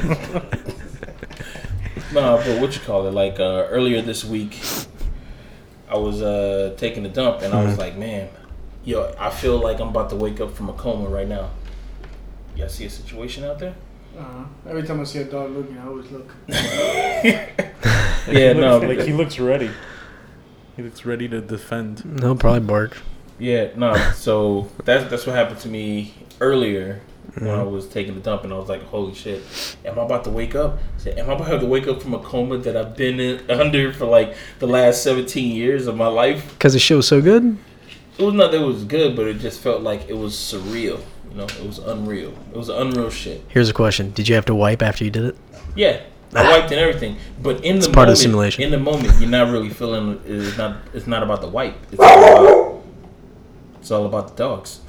No, but what you call it? Like uh, earlier this week, I was uh, taking a dump, and I was like, "Man, yo, I feel like I'm about to wake up from a coma right now." Y'all see a situation out there? Uh, every time I see a dog looking, I always look. Yeah, no, like he looks ready. He looks ready to defend. He'll probably bark. Yeah, no. So that's that's what happened to me earlier when I was taking the dump, and I was like, "Holy shit, am I about to wake up? I said, Am I about to wake up from a coma that I've been in, under for like the last 17 years of my life?" Because the show was so good. It was not that it was good, but it just felt like it was surreal. You know, it was unreal. It was unreal shit. Here's a question: Did you have to wipe after you did it? Yeah, I ah. wiped and everything, but in the It's moment, part of the simulation. in the moment, you're not really feeling. It's not. It's not about the wipe. It's all about. It's all about the dogs.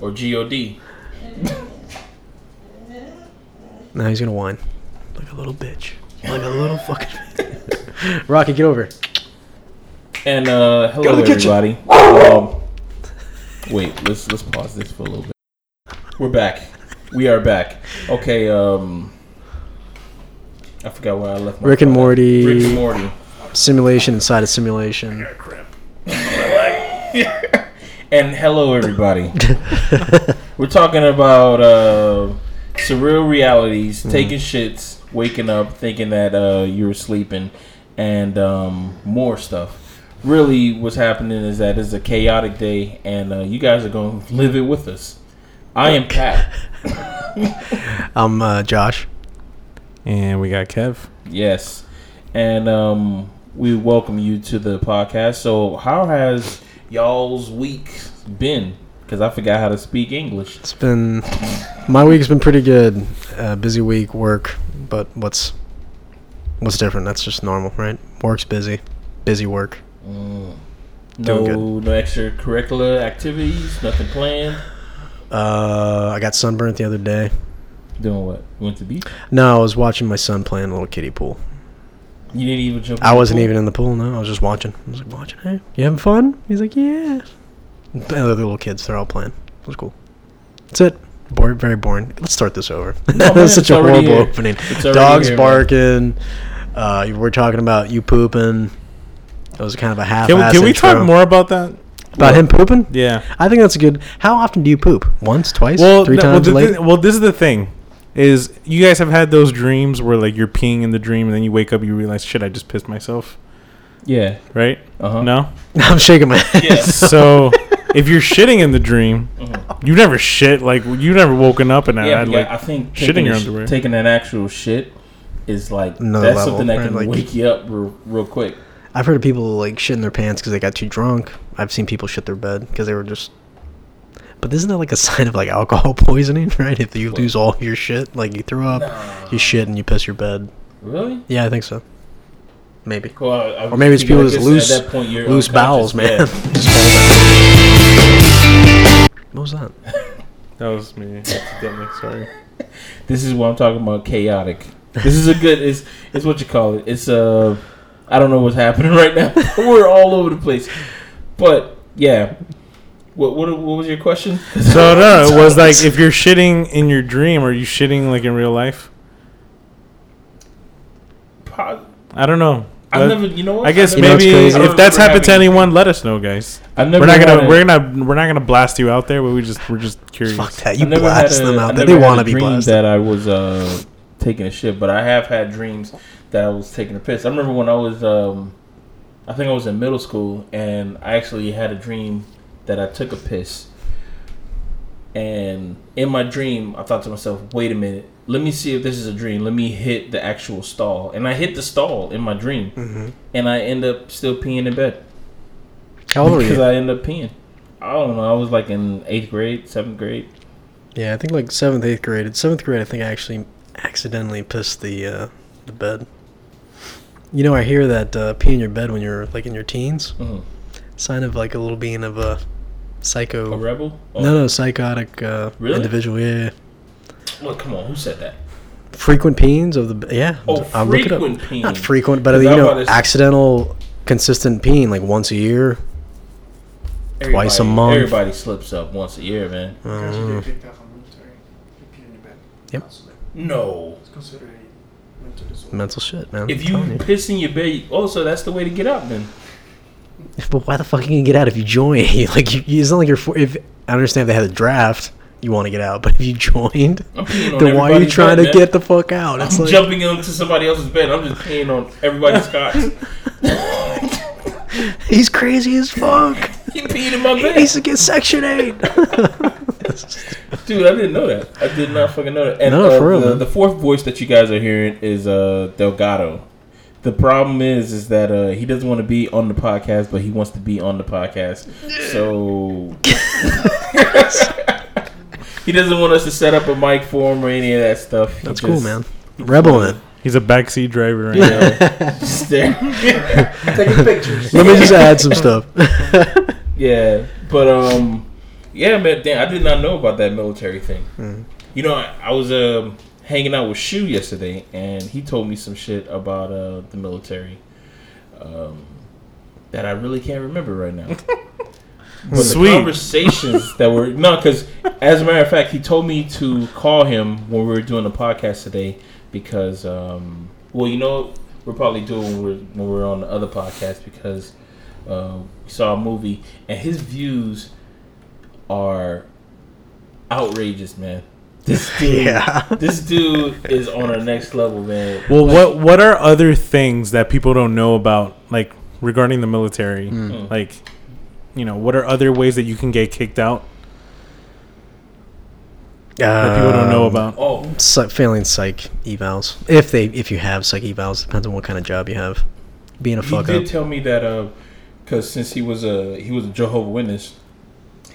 Or God. Now he's gonna whine like a little bitch, like a little fucking. Rocky, get over. And uh, hello to the everybody. Um, wait, let's let's pause this for a little bit. We're back. We are back. Okay. Um, I forgot where I left. My Rick and. Morty. Rick and Morty. Simulation inside a simulation. And hello everybody. We're talking about uh, surreal realities, taking shits, waking up, thinking that uh, you were sleeping, and um, more stuff. Really, what's happening is that it's a chaotic day, and uh, you guys are going to live it with us. I am Pat. I'm uh, Josh. And we got Kev. Yes, and um, we welcome you to the podcast. So, how has y'all's week been? Because I forgot how to speak English. It's been my week's been pretty good. Uh, busy week, work, but what's what's different? That's just normal, right? Work's busy, busy work. No, Doing no extracurricular activities, nothing planned. Uh, I got sunburnt the other day. Doing what? Went to the beach? No, I was watching my son play in a little kiddie pool. You didn't even jump. I the wasn't pool? even in the pool. No, I was just watching. I was like watching. Hey, you having fun? He's like, yeah. And the other little kids, they're all playing. It was cool. That's it. Boring, very boring. Let's start this over. man, That's such a horrible here. opening. Dogs here, barking. Uh, we're talking about you pooping. That was kind of a half. Can, we- can we talk more about that? about him pooping? Yeah. I think that's a good. How often do you poop? Once, twice, Well, three no, well, times the a late? thi- well, this is the thing. Is you guys have had those dreams where like you're peeing in the dream and then you wake up you realize shit I just pissed myself Yeah. right Uh huh. no I'm shaking my head. Yes. so if you're shitting in the dream Mhm. you never shit like you never woken up and Yeah, had but like yeah, I think shitting taking your a sh- underwear. taking an actual shit is like Another that's level, something that can Like- wake you up real, real quick. I've heard of people like shitting their pants because they got too drunk. I've seen people shit their bed because they were just. But isn't that like a sign of like alcohol poisoning, right? If you lose all your shit, like you throw up, you shit, and you piss your bed. Really? Yeah, I think so. Maybe. Well, I- I Or maybe it's people with loose, point loose bowels, man. Yeah. Just hold it. What was that? that was me accidentally sorry This is what I'm talking about. Chaotic. This is a good. It's it's what you call it. It's uh, I don't know what's happening right now. We're all over the place. But yeah, what what what was your question? so no it was like if you're shitting in your dream are you shitting like in real life Po- I don't know I've never. You know what? I guess I've never- maybe crazy? If that's happened to anyone let us know guys I've never we're not gonna a- we're gonna we're not gonna blast you out there but we just we're just curious Fuck that. You never blast a- them out there. They want to be dream blasted. That I was uh, taking a shit, but I have had dreams that I was taking a piss. I remember when I was, um, I think I was in middle school, and I actually had a dream that I took a piss. And in my dream, I thought to myself, "Wait a minute, let me see if this is a dream. Let me hit the actual stall." And I hit the stall in my dream, Mm-hmm. and I end up still peeing in bed How old because? I end up peeing. I don't know. I was like in eighth grade, seventh grade. Yeah, I think like seventh, eighth grade. In seventh grade, I think I actually accidentally pissed the uh, the bed. You know, I hear that uh, pee in your bed when you're like in your teens, Mhm. Sign of like a little being of a psycho. A rebel? Oh, No, no, psychotic uh, Really? individual. Yeah, yeah. Look, come on. Who said that? frequent peeings of the yeah. Oh, I'll look it up. frequent peeing. Not frequent, but you know, about to s- accidental, consistent peeing like once a year. Twice a month. Everybody slips up once a year, man. Got you get kicked off. I'm sorry. You pee in your bed. Yep. No. It's considered a mental disorder. Mental shit, man. If I'm you piss in your bed, also that's the way to get up, Then But why the fuck are you gonna get out if you join? like, you, it's not like you're. For, if I understand if they had a draft, you want to get out, but if you joined, I'm peeing on then why are you trying bed, to man. get the fuck out? It's I'm like, jumping into somebody else's bed. I'm just peeing on everybody's cot. he's crazy as fuck. he peed in my he bed. needs to get Section Eight. Dude, I didn't know that. I did not fucking know that. And No, uh, for real, the, the fourth voice that you guys are hearing is uh, Delgado. The problem is, is that uh, he doesn't want to be on the podcast, but he wants to be on the podcast. So he doesn't want us to set up a mic for him or any of that stuff. He That's just- cool, man. Rebel it. He's a backseat driver right now. Yeah, just there. Taking pictures. Let me just add some stuff. Yeah, but um, yeah, man. Damn, I did not know about that military thing. Mhm. You know, I, I was um hanging out with Shu yesterday, and he told me some shit about uh the military, um, that I really can't remember right now. But Sweet. the conversations that were no, because as a matter of fact, he told me to call him when we were doing the podcast today because, um, well, you know, we're probably doing when we're, when we're on the other podcast because uh, we saw a movie and his views are outrageous, man. This dude, Yeah. this dude is on a next level, man. Well, what what are other things that people don't know about, like regarding the military? Mm. Like, you know, what are other ways that you can get kicked out that people don't know Um, about? Oh, psy- failing psych evals. If they, if you have psych evals, depends on what kind of job you have. Being a fuck he fuck did up. tell me that because since he was a he was a Jehovah Witness,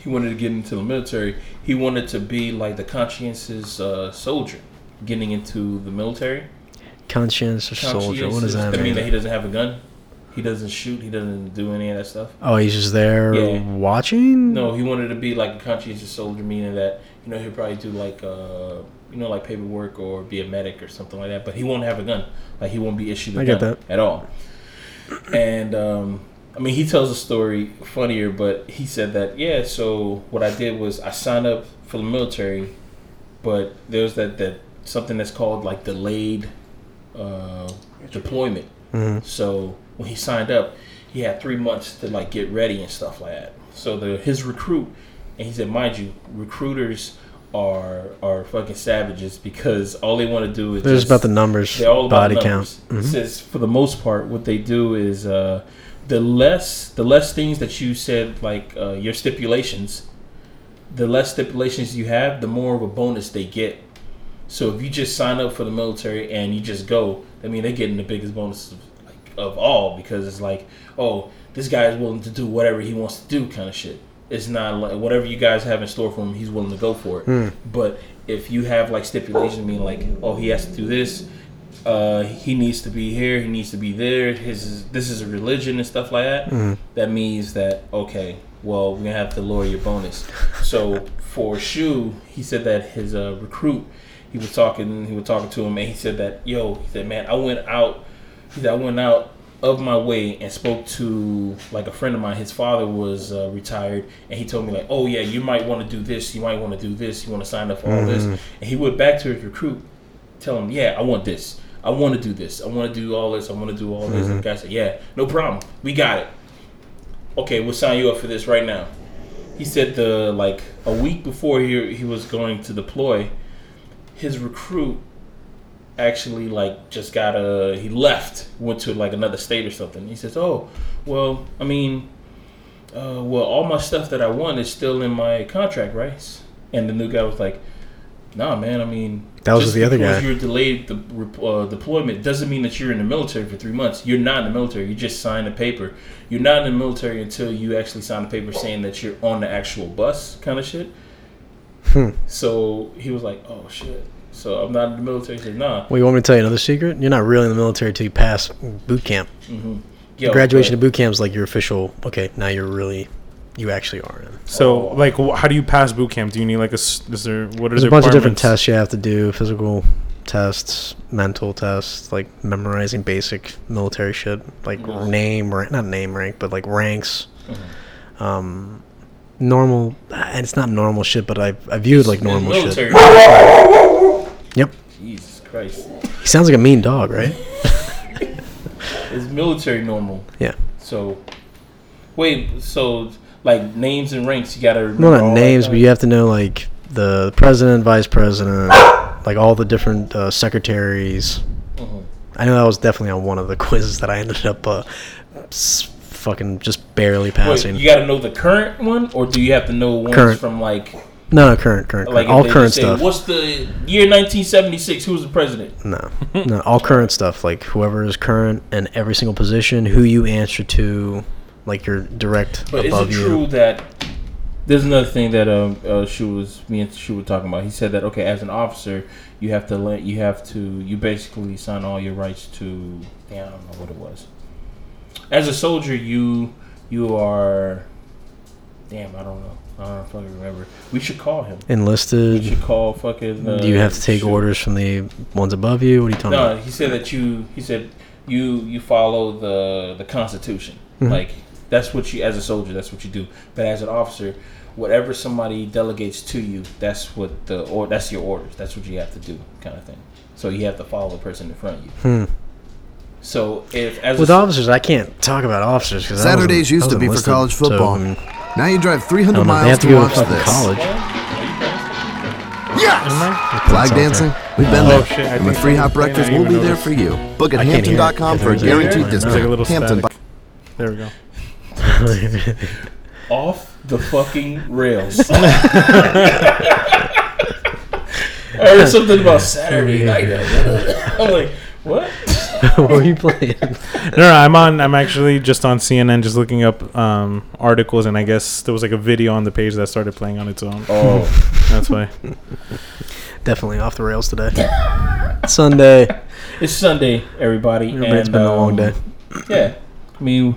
he wanted to get into the military. He wanted to be like the conscientious uh, soldier, getting into the military. Conscientious soldier. What does that That mean that he doesn't have a gun. He doesn't shoot. He doesn't do any of that stuff. Oh, he's just there Yeah. watching. No, he wanted to be like a conscientious soldier, meaning that you know he'll probably do like uh you know like paperwork or be a medic or something like that. But he won't have a gun. Like he won't be issued a I gun at all. And um, I mean, he tells a story funnier, but he said that yeah. So what I did was I signed up for the military, but there's that that something that's called like delayed uh, deployment. hmm So when he signed up, he had three months to like get ready and stuff like that. So the his recruit, and he said, mind you, recruiters are are fucking savages because all they want to do is They're just about the numbers, they're all about body count. numbers. Mhm. It says for the most part, what they do is uh, the less the less things that you said like uh, your stipulations, the less stipulations you have, the more of a bonus they get. So if you just sign up for the military and you just go, I mean they're getting the biggest bonus of, like, of all because it's like, oh, this guy is willing to do whatever he wants to do, kind of shit. It's not like whatever you guys have in store for him, he's willing to go for it. Hmm. But if you have like stipulations, meaning like, oh, he has to do this, uh, he needs to be here, he needs to be there. His this is a religion and stuff like that. Mhm. That means that okay, well, we're gonna have to lower your bonus. so for Shu, he said that his uh, recruit, he was talking, he was talking to him, and he said that yo, he said, man, I went out, he said I went out of my way and spoke to like a friend of mine. His father was uh, retired, and he told me like, "Oh yeah, you might want to do this. You might want to do this. You want to sign up for all this." Mhm. And he went back to his recruit, tell him, "Yeah, I want this. I want to do this. I want to do all this. I want to do all this." And the guy said, "Yeah, no problem. We got it. Okay, we'll sign you up for this right now." He said the like a week before he he was going to deploy, his recruit actually like just got a he left went to like another state or something he says oh well i mean uh, well all my stuff that i want is still in my contract right and the new guy was like nah man i mean That was the other guy. you're delayed the uh, deployment doesn't mean that you're in the military for three months you're not in the military you just signed a paper you're not in the military until you actually sign a paper saying that you're on the actual bus kind of shit Hmm. so he was like oh shit so i'm not in the military he said nah Well, you want me to tell you another secret? You're not really in the military till you pass boot camp. Mm-hmm. Graduation to boot camp is like your official. Okay, now you're really, you actually are in. So, like, wh- how do you pass boot camp? Do you need like a? s- Is there what are There's the a bunch of different requirements? tests you have to do: physical tests, mental tests, like memorizing basic military shit, like Yes. name, rank, not name rank, but like ranks. Mhm. Um, normal, and it's not normal shit, but I I view it like normal shit. Yep. Jesus Christ. He sounds like a mean dog, right? It's military normal. Yeah. So, wait. So, like names and ranks, you gotta remember. No, not names, but you have to know like the president, vice president, like all the different uh, secretaries. Mhm. I know that was definitely on one of the quizzes that I ended up uh, s- fucking just barely Wait, passing. you gotta know the current one, or do you have to know ones Current. from like, no, no, current, current, like current. all current say, stuff. What's the year 1976? Who was the president? No, no, all current stuff. Like whoever is current in every single position, who you answer to, like your direct But is above it you. true that there's another thing that um uh, she was me and she were talking about? He said that okay, as an officer, you have to let you have to you basically sign all your rights to. Yeah, I don't know what it was. As a soldier, you you are. Damn, I don't know. I don't fucking remember. We should call him. We Enlisted. should call fucking. Uh, Do you have to take shoot. orders from the ones above you? What are you talking No, about? he said that you. He said you you follow the the Constitution. Mhm. Like that's what you as a soldier. That's what you do. But as an officer, whatever somebody delegates to you, that's what the or that's your orders. That's what you have to do, kind of thing. So you have to follow the person in front of you. Hmm. So if as With a, officers, I can't talk about officers because Saturdays used to be for college football. Now you drive 300 I know. They miles have to to go watch fucking this. college. Yes! Flag dancing? We've been Oh, there. shit, I and with think free hot breakfast, we'll be even there for you. Book at I can't hear it Hampton.com for a because there's a- guaranteed There's like a discount. little Hampton. static. There we go. off the fucking rails. I heard something about Saturday night. I'm like, what? what are you playing? No, no, I'm on. I'm actually just on CNN, just looking up um, articles, and I guess there was like a video on the page that started playing on its own. Oh, That's why. Definitely off the rails today. Sunday. it's Sunday, everybody. Everybody's and, been a long um, day. Yeah, I mean,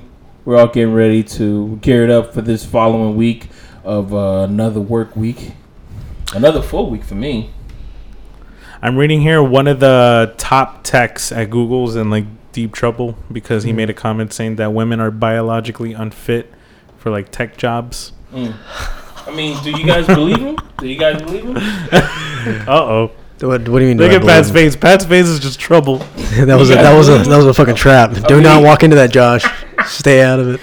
we're all getting ready to gear it up for this following week of uh, another work week, another full week for me. I'm reading here one of the top techs at Google's in like deep trouble because he made a comment saying that women are biologically unfit for like tech jobs. Mm. I mean, do you guys believe him? Do you guys believe him? Uh oh. What, what do you mean? do Look I at Pat's believe face. Pat's face is just trouble. that was a, that was a that was a fucking trap. Do mean- not walk into that, Josh. Stay out of it.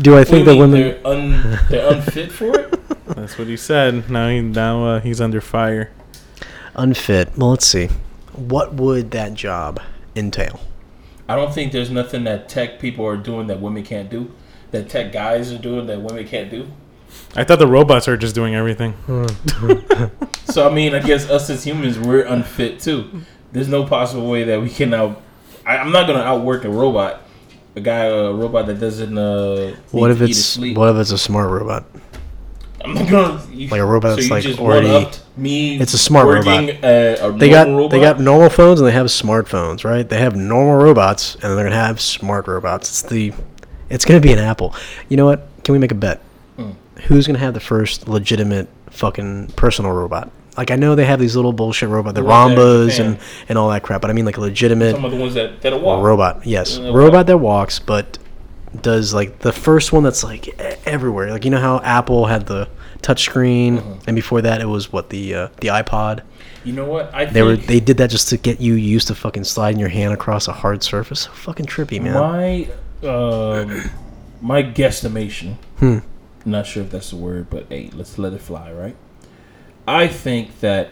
Do I What do you think that mean, women? they're, un, they're unfit for it? That's what he said. Now he now uh, he's under fire. unfit. Well, let's see. What would that job entail? I don't think there's nothing that tech people are doing that women can't do. That tech guys are doing that women can't do. I thought the robots are just doing everything. So I mean, I guess us as humans, we're unfit too. There's no possible way that we can out. I, I'm not gonna outwork a robot, a guy, a robot that doesn't. Uh, What if it's what if it's a smart robot? I'm not gonna you- Like a robot so that's, like, already- me. It's a smart robot. Uh, a They got normal they got normal phones and they have smartphones, right? They have normal robots and they're gonna have smart robots. It's the it's gonna be an Apple. You know what? Can we make a bet? Hmm. Who's gonna have the first legitimate fucking personal robot? Like I know they have these little bullshit robot, the Roombas and and all that crap, but I mean like a legitimate some of the ones that that a walk. robot. Yes, robot that walks, but does like the first one that's like everywhere. Like you know how Apple had the touchscreen, Mm-hmm. and before that it was what the uh, the iPod. You know what? I think They were they did that just to get you used to fucking sliding your hand across a hard surface. So fucking trippy, man. My um, my guesstimation. Hmm. I'm not sure if that's the word, but hey, let's let it fly, right? I think that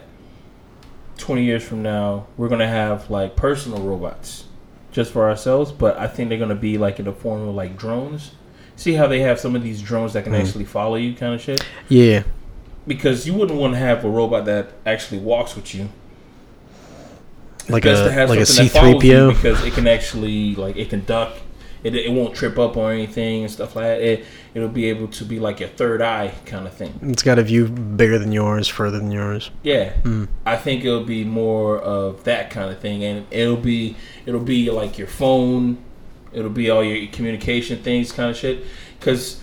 20 years from now, we're gonna have like personal robots just for ourselves, but I think they're gonna be like in the form of like drones. See how they have some of these drones that can Hmm. actually follow you, kind of shit. Yeah, Because you wouldn't want to have a robot that actually walks with you. It's like best a to have like a something C that three follows you PO. because it can actually like it can duck. It, it won't trip up or anything and stuff like that. It it'll be able to be like your third eye kind of thing. It's got a view bigger than yours, further than yours. Yeah, Hmm. I think it'll be more of that kind of thing, and it'll be it'll be like your phone. It'll be all your communication things, kind of shit. Because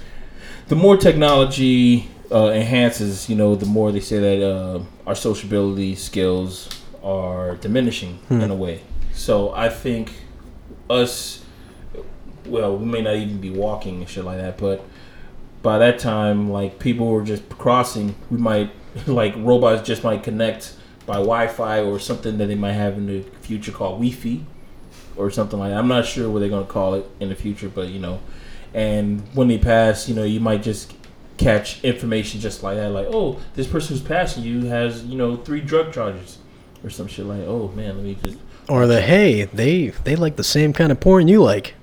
the more technology uh, enhances, you know, the more they say that uh, our sociability skills are diminishing in a way. So I think us, well, we may not even be walking and shit like that, but by that time, like people were just crossing. We might like robots just might connect by Wi-Fi or something that they might have in the future called Wi-Fi or something like that. I'm not sure what they're gonna call it in the future, but you know, and when they pass, you know, you might just catch information just like that, like, oh, this person who's passing you has, you know, three drug charges or some shit like, oh man, let me just. Or the hey, they they like the same kind of porn you like.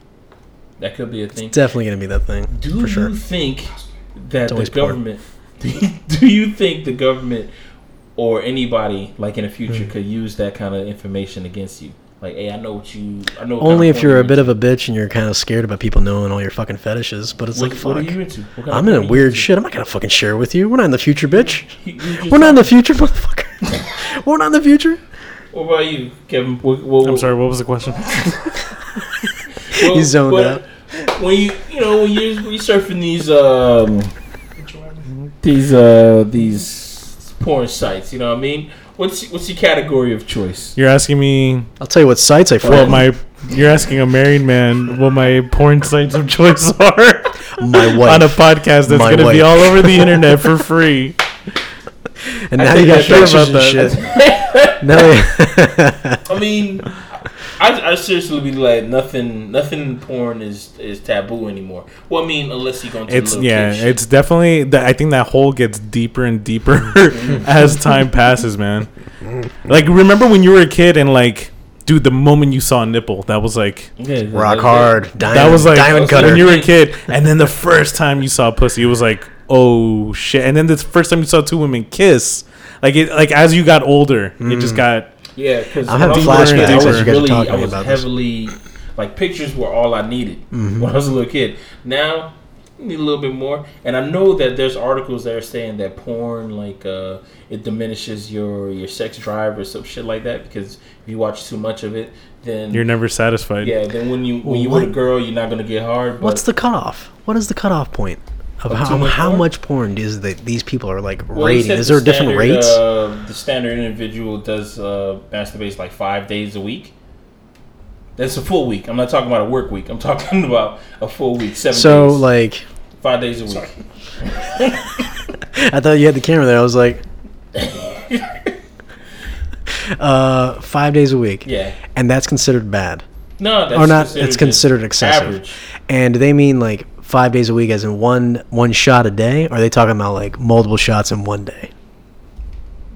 That could be a thing. It's definitely gonna be that thing Do for sure. you think that the government? Do you, do you think the government or anybody like in the future Hmm. could use that kind of information against you? Like, hey, I know what you. I know. Only if you're a bit of a bitch and you're kind of scared about people knowing all your fucking fetishes. But it's What, like, what are fuck. you into? What kind I'm of in a weird into? shit. I'm not gonna fucking share with you. We're not in the future, bitch. You- you We're not in the future, motherfucker. We're not in the future. What about you, Kevin? What, what, I'm sorry. What was the question? Well, He's zoned out. When you you know when you when you surfing these um these uh these porn sites, you know what I mean? What's what's your category of choice? You're asking me I'll tell you what sites I what follow. my. You're asking a married man what my porn sites of choice are My wife. on a podcast that's gonna be all over the internet for free. and now you got that's fair pictures about and that. shit. now I mean, I, I seriously be like nothing nothing porn is is taboo anymore. Well, I mean, unless you go into It's the little yeah, it's definitely. The, I think that hole gets deeper and deeper as time passes, man. Like remember when you were a kid and like, dude, the moment you saw a nipple, that was like Yeah, Rock that- hard. Diamond, that was like diamond cutter. when you were a kid, and then the first time you saw pussy, it was like, oh shit, and then the first time you saw two women kiss, like it, like as you got older, it just mm. got Yeah, because I'm having flashbacks I as was you guys are really, talking I was about this. heavily like pictures were all I needed when I was a little kid. Now you need a little bit more, and I know that there's articles that are saying that porn like uh, it diminishes your your sex drive or some shit like that because if you watch too much of it, then you're never satisfied. yeah, then when you when Well, you with a girl, you're not gonna get hard. But What's the cutoff? What is the cutoff point of Of how much how porn? much porn is that these people are like Well, rating? said Is the there different standard, rates? Uh, the standard individual does uh, masturbates like five days a week. That's a full week. I'm not talking about a work week. I'm talking about a full week, seven so days, like, five days a week. I thought you had the camera there. I was like, uh, five days a week, Yeah. and that's considered bad, No, that's or not? Considered It's considered excessive. Average. And they mean like five days a week, as in one one shot a day? Or are they talking about like multiple shots in one day?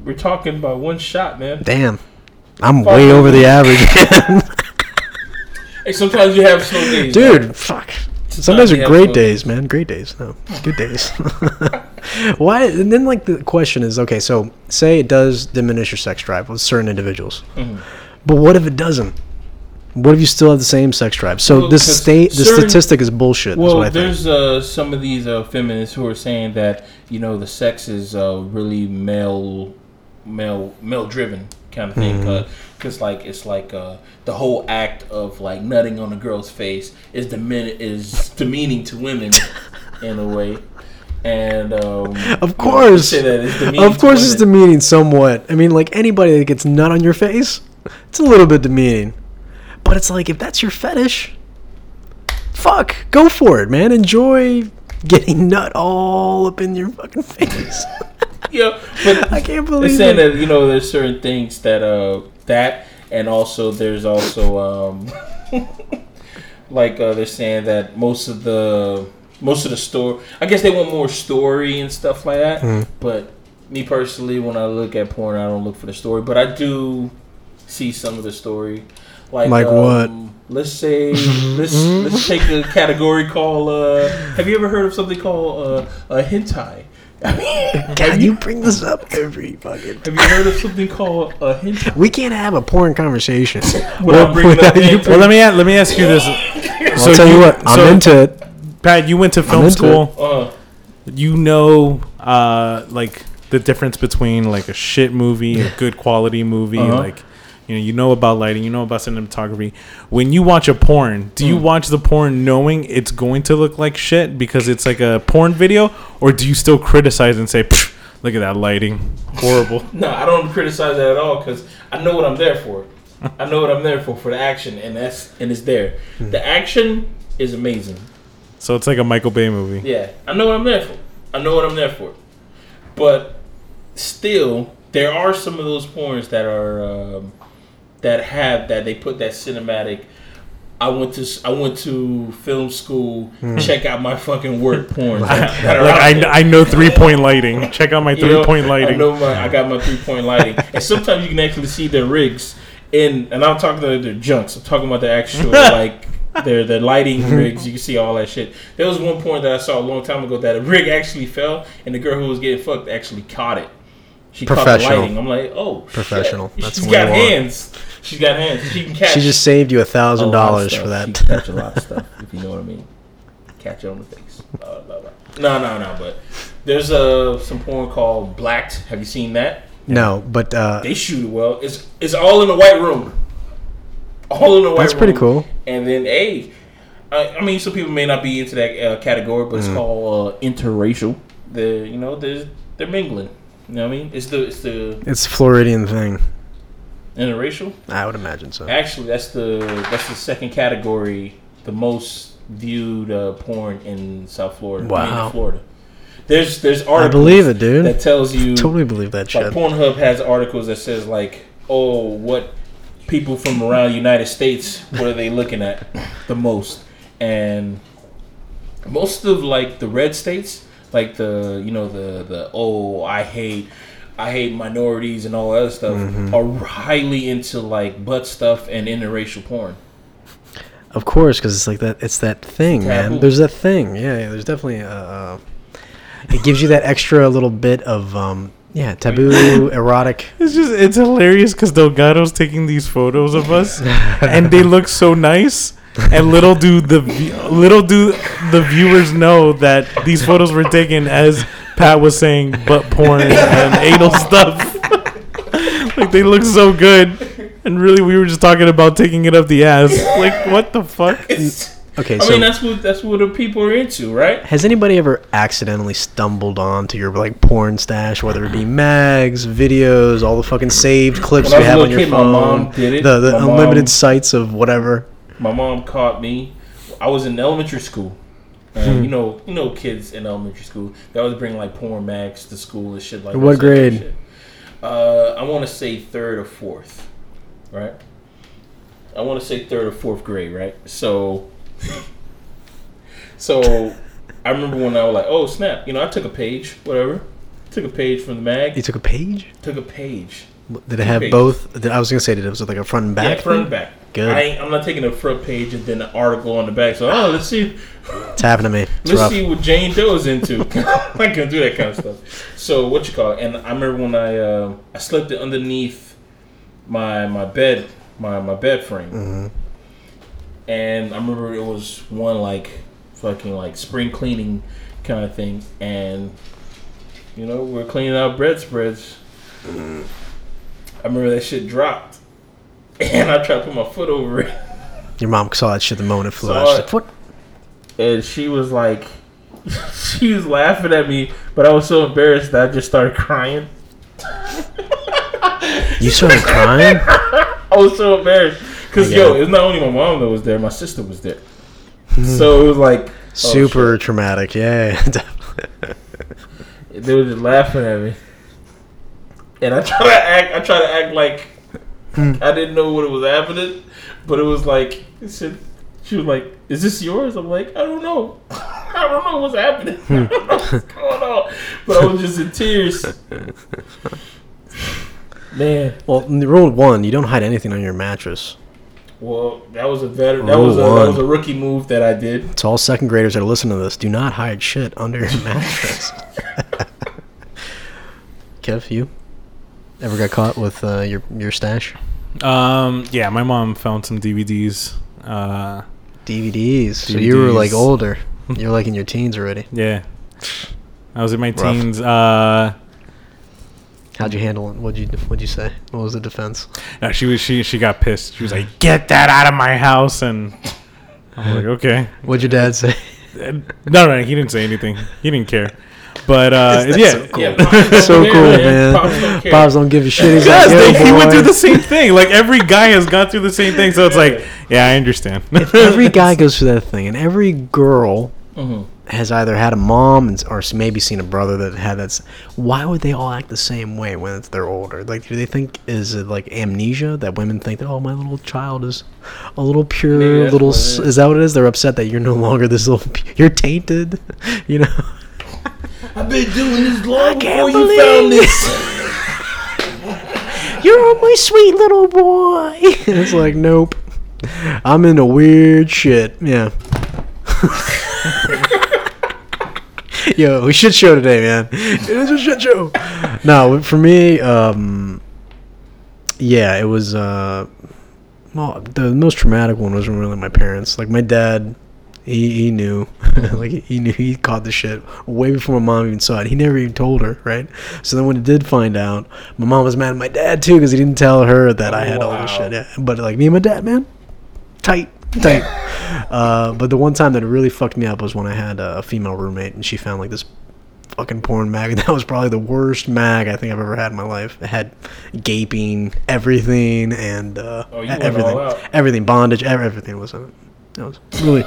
We're talking about one shot, man. Damn, I'm Fuck way over the average, Hey, sometimes you have slow days, dude. man. Fuck. Sometimes you are great slow days, man. Great days. No, good days. Why? And then, like, the question is, okay, so say it does diminish your sex drive with certain individuals, Mhm. but what if it doesn't? What if you still have the same sex drive? So Well, the 'cause state, the statistic is bullshit. is Well, what I think. there's uh, some of these uh, feminists who are saying that you know the sex is uh, really male, male, male driven kind of thing. Mm-hmm. Because like it's like uh, the whole act of like nutting on a girl's face is demean is demeaning to women in a way. And um, Of you know, course. it's demeaning Of course, it's demeaning somewhat. I mean, like anybody that gets nut on your face, it's a little bit demeaning. But it's like if that's your fetish, fuck, go for it, man. Enjoy getting nut all up in your fucking face. Yeah, but I can't believe it. They're saying it. that you know there's certain things that uh that and also there's also um like uh, they're saying that most of the most of the story I guess they want more story and stuff like that. Mhm. But me personally, when I look at porn, I don't look for the story, but I do see some of the story. Like, Like what? um, Let's say let's let's take a category called. Uh, have you ever heard of something called uh, a hentai? Can you bring this up every fucking. Have you heard of something called a hentai? We can't have a porn conversation. Without without you. Well, let me a- let me ask you this. I'll tell you, what, I'm so, into it. Pat, you went to film school. Uh, You know, uh, like the difference between like a shit movie, a good quality movie, Uh-huh. like. You know, you know about lighting, you know about cinematography. When you watch a porn, do you Mm. watch the porn knowing it's going to look like shit because it's like a porn video, or do you still criticize and say, "Look at that lighting, horrible"? no, I don't criticize that at all because I know what I'm there for. I know what I'm there for for the action, and that's and it's there. Hmm. The action is amazing. So it's like a Michael Bay movie. Yeah, I know what I'm there for. I know what I'm there for. But still, there are some of those porns that are um, that have that they put that cinematic. I went to I went to film school. Hmm. Check out my fucking work porn. that, that are Like I. I know three point lighting. Check out my You three know, point I lighting. know my I got my three point lighting, and sometimes you can actually see their rigs. In and I'm talking about their junks. I'm talking about the actual like their the lighting rigs. You can see all that shit. There was one point that I saw a long time ago that a rig actually fell, and the girl who was getting fucked actually caught it. She Professional. lighting. I'm like, oh, shit. Professional. That's She's got hands. She's got hands. She can catch. She just saved you a a thousand dollars for that. She can catch a lot of stuff, if you know what I mean. Catch it on the face. Blah, blah, blah. No, no, no. But there's uh, some porn called Blacked. Have you seen that? no, but uh, They shoot it well. It's it's all in the white room. All in the white That's room. pretty cool. And then, hey, I, I mean, some people may not be into that uh, category, but it's Mm. called uh, interracial. The you know, they're they're mingling. You know what I mean? It's the it's the it's a Floridian thing. interracial. I would imagine so. Actually, that's the that's the second category, the most viewed uh, porn in South Florida. I mean, in Florida. There's there's I believe it, dude. that tells you totally believe that like shit. Pornhub has articles that says like, oh, what people from around the United States, what are they looking at the most? And most of like the red states, like the you know the the oh I hate I hate minorities and all that other stuff, Mm-hmm. are highly into like butt stuff and interracial porn. Of course, because it's like that. It's that thing, man. There's that thing. Yeah, yeah there's definitely a. Uh, it gives you that extra little bit of um, yeah, taboo, erotic. It's just it's hilarious because Delgado's taking these photos of us, and they look so nice. And little do the little do the viewers know that these photos were taken as Pat was saying butt porn and anal stuff. like they look so good, and really we were just talking about taking it up the ass. Like what the fuck? It's, Okay, I so mean that's what that's what the people are into, right? has anybody ever accidentally stumbled onto your like porn stash, whether it be mags, videos, all the fucking saved clips you have on your kid, my phone, mom did it. the the My mom- unlimited sites of whatever? My mom caught me. I was in elementary school. Hmm. And you know, you know, kids in elementary school they always bring like porn mags to school and shit like. What grade? Uh, I want to say third or fourth, right? I want to say third or fourth grade, right? So, so I remember when I was like, "Oh snap!" You know, I took a page, whatever. Took a page from the mag. You took a page. Took a page. Did it have pages. both? I was gonna say, did it was it like a front and back? yeah, front and back. Good. I ain't, I'm not taking a front page and then an article on the back. So, oh, let's see. It's happened to me. It's Let's rough. see what Jane Doe's into. I can do that kind of stuff. So what you call it? And I remember when I uh, I slipped it underneath my my bed my my bed frame, Mhm. and I remember it was one like fucking like spring cleaning kind of thing, and you know we're cleaning out bread spreads. I remember that shit dropped, and I tried to put my foot over it. Your mom saw that shit the moment it flew out. She's like, what? and she was like, she was laughing at me, but I was so embarrassed that I just started crying. You started crying? I was so embarrassed because yo, it. it not only my mom that was there, my sister was there. Hmm. so it was like oh, Super traumatic. Yeah, they were just laughing at me, and I try to act. I try to act like Hmm. I didn't know what it was happening, but it was like it said, she was like, "Is this yours?" I'm like, "I don't know." I don't know what's happening. I don't know what's hmm. going on. But I was just in tears. Man, Well, rule one: you don't hide anything on your mattress. well, that was a veteran. That was a, that was a rookie move that I did. To all second graders that are listening to this, do not hide shit under your mattress. Kev, you ever got caught with uh, your your stash? Um, yeah, my mom found some DVDs. Uh, DVDs. So you were like older. You're like in your teens already. yeah, I was in my Rough. teens. Uh, How'd you handle it? What'd you What'd you say? What was the defense? no, she was she she got pissed. She was like, "Get that out of my house!" And I'm like, "Okay." What'd your dad say? No, no, he didn't say anything. He didn't care. But uh, That's yeah, so cool. Yeah, Pops so cool, man. Pops don't care. Bob's don't give a shit. He's Yes, like, they- he went through the same thing. Like every guy has gone through the same thing. So it's like, yeah, I understand. every guy goes through that thing, and every girl Mhm. has either had a mom and, or maybe seen a brother that had that. Why would they all act the same way when it's, they're older? Like, do they think is it like amnesia that women think that oh my little child is a little pure that's little? what it s- is. Is that what it is? They're upset that you're no longer this little. You're tainted, you know. I've been doing this long can't before you found this. You're my sweet little boy. it's like, nope. I'm into weird shit. Yeah. Yo, we shit show today, man. It is a shit show. No, for me, um, yeah, it was. Uh, well, the most traumatic one was really my parents. Like my dad, he he knew, like he knew he caught the shit way before my mom even saw it. He never even told her, right? So then when he did find out, my mom was mad at my dad too because he didn't tell her that I had all this shit. Yeah. But like me and my dad, man, tight, tight. uh, but the one time that it really fucked me up was when I had a female roommate and she found like this fucking porn mag. That was probably the worst mag I think I've ever had in my life. It had gaping, everything, and uh, Oh, everything, everything, bondage, everything was in it. That was really,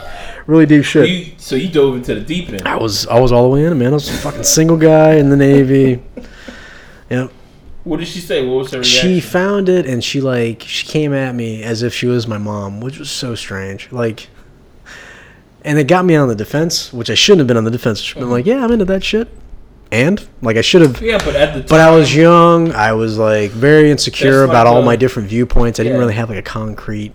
really deep shit. You, so you dove into the deep end. I was, I was all the way in, man. I was a fucking single guy in the Navy. Yep. What did she say? What was her reaction? She found it and she like she came at me as if she was my mom, which was so strange. Like, and it got me on the defense, which I shouldn't have been on the defense. I should have been mm-hmm. like, yeah, I'm into that shit, and like I should have. yeah, but at the time, But I was young. I was like very insecure about like all a- my different viewpoints. I didn't really have like a concrete.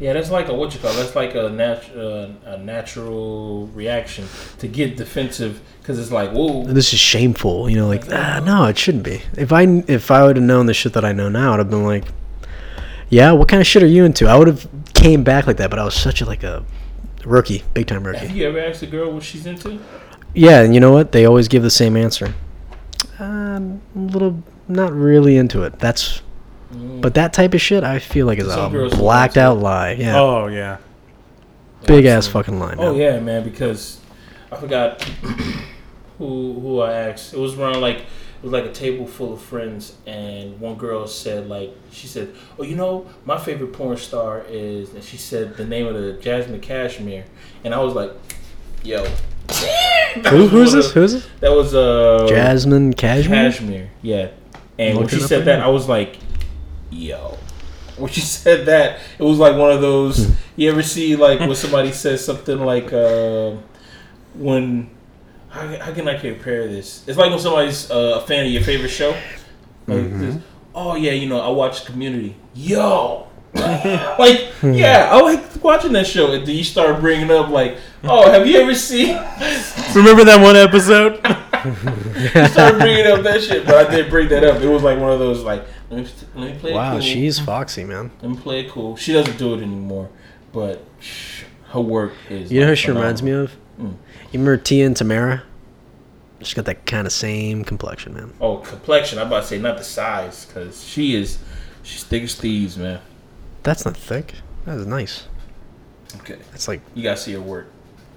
Yeah, that's like a what you call. That's like a nat- uh, a natural reaction to get defensive because it's like, whoa. This is shameful, you know. Like, ah, no, it shouldn't be. If I if I would have known the shit that I know now, I'd have been like, yeah, what kind of shit are you into? I would have came back like that, but I was such a like a rookie, big time Have rookie. you ever asked a girl what she's into? Yeah, and you know what? They always give the same answer. Um, a little, not really into it. That's. But that type of shit, I feel like is Some a girls blacked out lie. Yeah, Oh yeah. big ass fucking lie. Oh yeah, man. Because I forgot who who I asked. It was around like it was like a table full of friends, and one girl said like she said, "Oh, you know, my favorite porn star is," and she said the name of the Jasmine Cashmere, and I was like, "Yo." That Who, who's this? Who's this? That was uh Jasmine Cashmere. Cashmere, yeah. And when Look she up said that, now. I was like, "Yo." When she said that, it was like one of those. Hmm. You ever see like when somebody says something like, uh, "When how, how can I compare this?" It's like when somebody's uh, a fan of your favorite show. Like Mm-hmm. oh yeah, you know I watch Community. Yo. like yeah, I like watching that show, and then you start bringing up like, oh, have you ever seen? Remember that one episode? You started bringing up that shit, but I did bring that up. It was like one of those like, let me, let me play. Wow, cool. she's foxy, man. let me play it cool. She doesn't do it anymore, but sh- her work is. You know who like, she reminds me of? Mm. You remember Tia and Tamera? She's got that kind of same complexion, man. Oh, complexion. I'm about to say not the size, because she is, she's thick as thieves, man. That's not thick. That is nice. Okay, That's like you gotta see her work.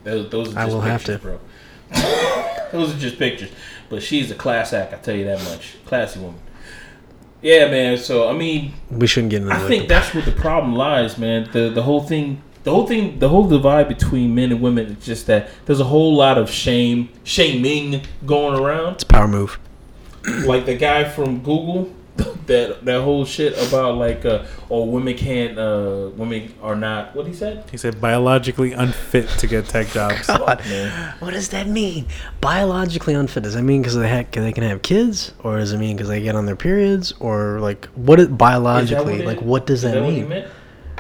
Those, those are just I will have pictures, bro. those are just pictures, but she's a class act. I tell you that much. Classy woman. Yeah, man. So I mean, we shouldn't get into I think that's where the problem lies, man. The the whole thing, the whole thing, the whole divide between men and women is just that there's a whole lot of shame, shaming going around. it's a power move. Like the guy from Google, that that whole shit about like, uh, oh, women can't, uh, women are not. What he said? He said biologically unfit to get tech jobs. Man. What does that mean? Biologically unfit? Does that mean because they ha- they can have kids, or does it mean because they get on their periods, or like what is Is that biologically? it- like what does is that, mean? meant?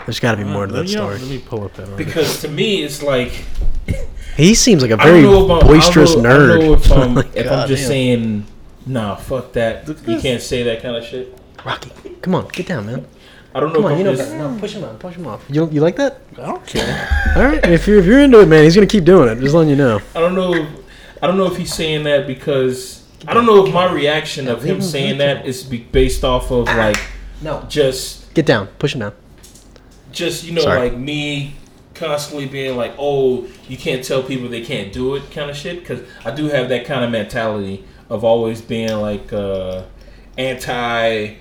There's got to be more to Uh, that you know, story. Let me pull up that. article. Because to me, it's like He seems like a don't very know boisterous I know, nerd. I if I'm, if I'm just goddamn. saying, nah, fuck that. You can't say that kind of shit. Rocky, come on, get down, man. I don't know Come on, you know just. better. No, push him on, push him off. You you like that? I don't care. All right, if you're if you're into it, man, he's gonna keep doing it. Just letting you know. I don't know. If, I don't know if he's saying that because I don't know if my reaction of him him saying that is based off of like No, just get down, push him down. just you know Sorry. like me constantly being like, oh, you can't tell people they can't do it kind of shit. Because I do have that kind of mentality of always being like uh, anti.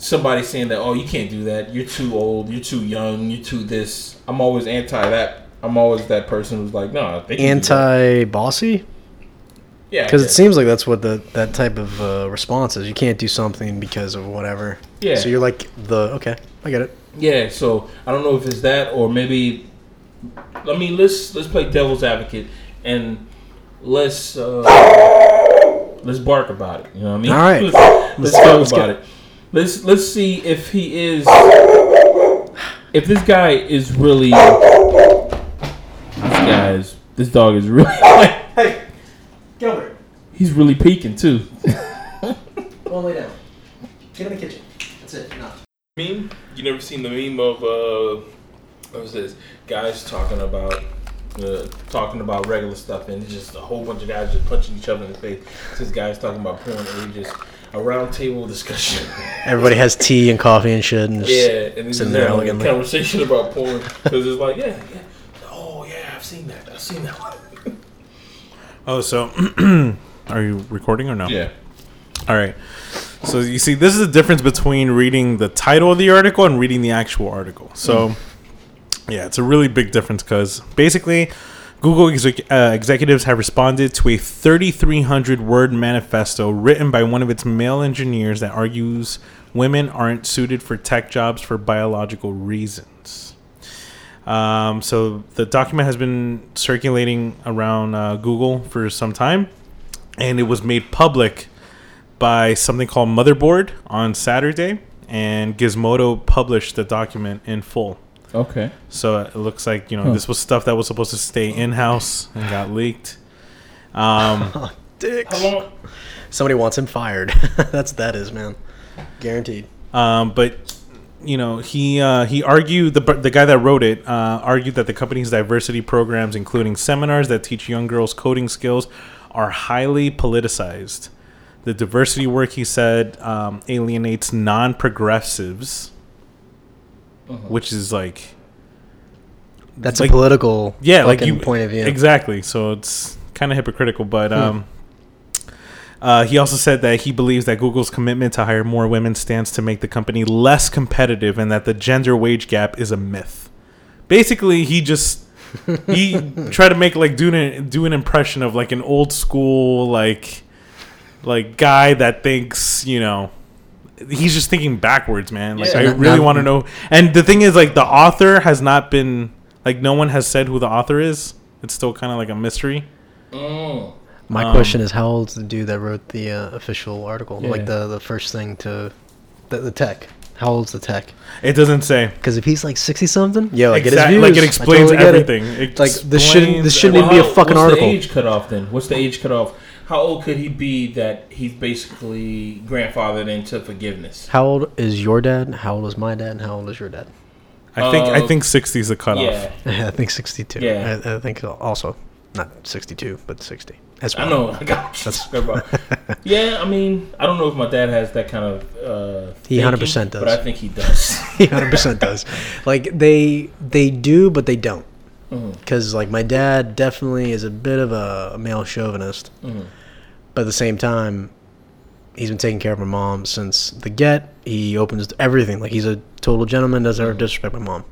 Somebody saying that, oh, you can't do that. You're too old. You're too young. You're too this. I'm always anti that I'm always that person who's like, no, do that." Anti-bossy, yeah, because yeah. it seems like that's what the that type of uh, response is. You can't do something because of whatever. Yeah. So you're like the okay, I get it. Yeah, so I don't know if it's that or maybe. I mean, let's let's play devil's advocate and let's uh, let's bark about it. You know what I mean? All right. Let's, let's Let's talk let's about get- it. Let's let's see if he is. If this guy is really. This guy is. This dog is really. Hey, get over here. he's really peeking too. Go and lay down. Get in the kitchen. That's it. No. meme? You never seen the meme of uh, what was this? Guys talking about uh, talking about regular stuff, and it's just a whole bunch of guys just punching each other in the face. This guy's talking about porn, and he just a round table discussion. Everybody has tea and coffee and shit, and just, yeah, and it's Sitting there having a elegantly. conversation about porn because it's like, yeah, yeah, oh yeah, I've seen that, I've seen that one. Oh, so are you recording or no? Yeah, All right. So you see, this is the difference between reading the title of the article and reading the actual article. So, yeah, it's a really big difference because basically, Google exec- uh, executives have responded to a 3,300 word manifesto written by one of its male engineers that argues women aren't suited for tech jobs for biological reasons. Um, so the document has been circulating around uh, Google for some time, and it was made public by something called Motherboard on Saturday, and Gizmodo published the document in full. Okay. So it looks like you know this was stuff that was supposed to stay in house and got leaked. Um, dicks. Somebody wants him fired. That's that is, man. Guaranteed. um, but you know he uh, he argued the the guy that wrote it uh, argued that the company's diversity programs, including seminars that teach young girls coding skills, are highly politicized. The diversity work, he said, um, alienates non-progressives, which is like That's Like- a political yeah, like you point of view. Hmm. Exactly. So it's kind of hypocritical, but um, uh, he also said that he believes that Google's commitment to hire more women stands to make the company less competitive, and that the gender wage gap is a myth. Basically, he just he tried to make like do an do an impression of like an old school like like guy that thinks you know he's just thinking backwards man like Yeah. i Not- really want to know and the thing is like the author has not been like no one has said who the author is it's still kind of like a mystery Mm. My Um, question is, how old's the dude that wrote the uh, official article? Yeah. Like the the first thing to the, the tech. How old's the tech? it doesn't say Because if he's like sixty something, yeah, I get his like it explains totally get it. everything It Like, this shouldn't- this shouldn't everything. be a fucking what's article. the age cutoff then? What's the age cutoff? How old could he be that he's basically grandfathered into forgiveness? How old is your dad? How old is my dad? And how old is your dad? i think i think 60 is the cutoff Yeah, I think sixty-two. Yeah. I, I think also not sixty-two, but sixty. As I well. know. I got you. yeah, I mean, I don't know if my dad has that kind of. Uh, He 100% does. but I think he does. He hundred percent does. Like they they do, but they don't. Because like my dad definitely is a bit of a, a male chauvinist, mhm. But at the same time, he's been taking care of my mom since the get. He opens everything. Like he's a total gentleman. Doesn't ever disrespect my mom.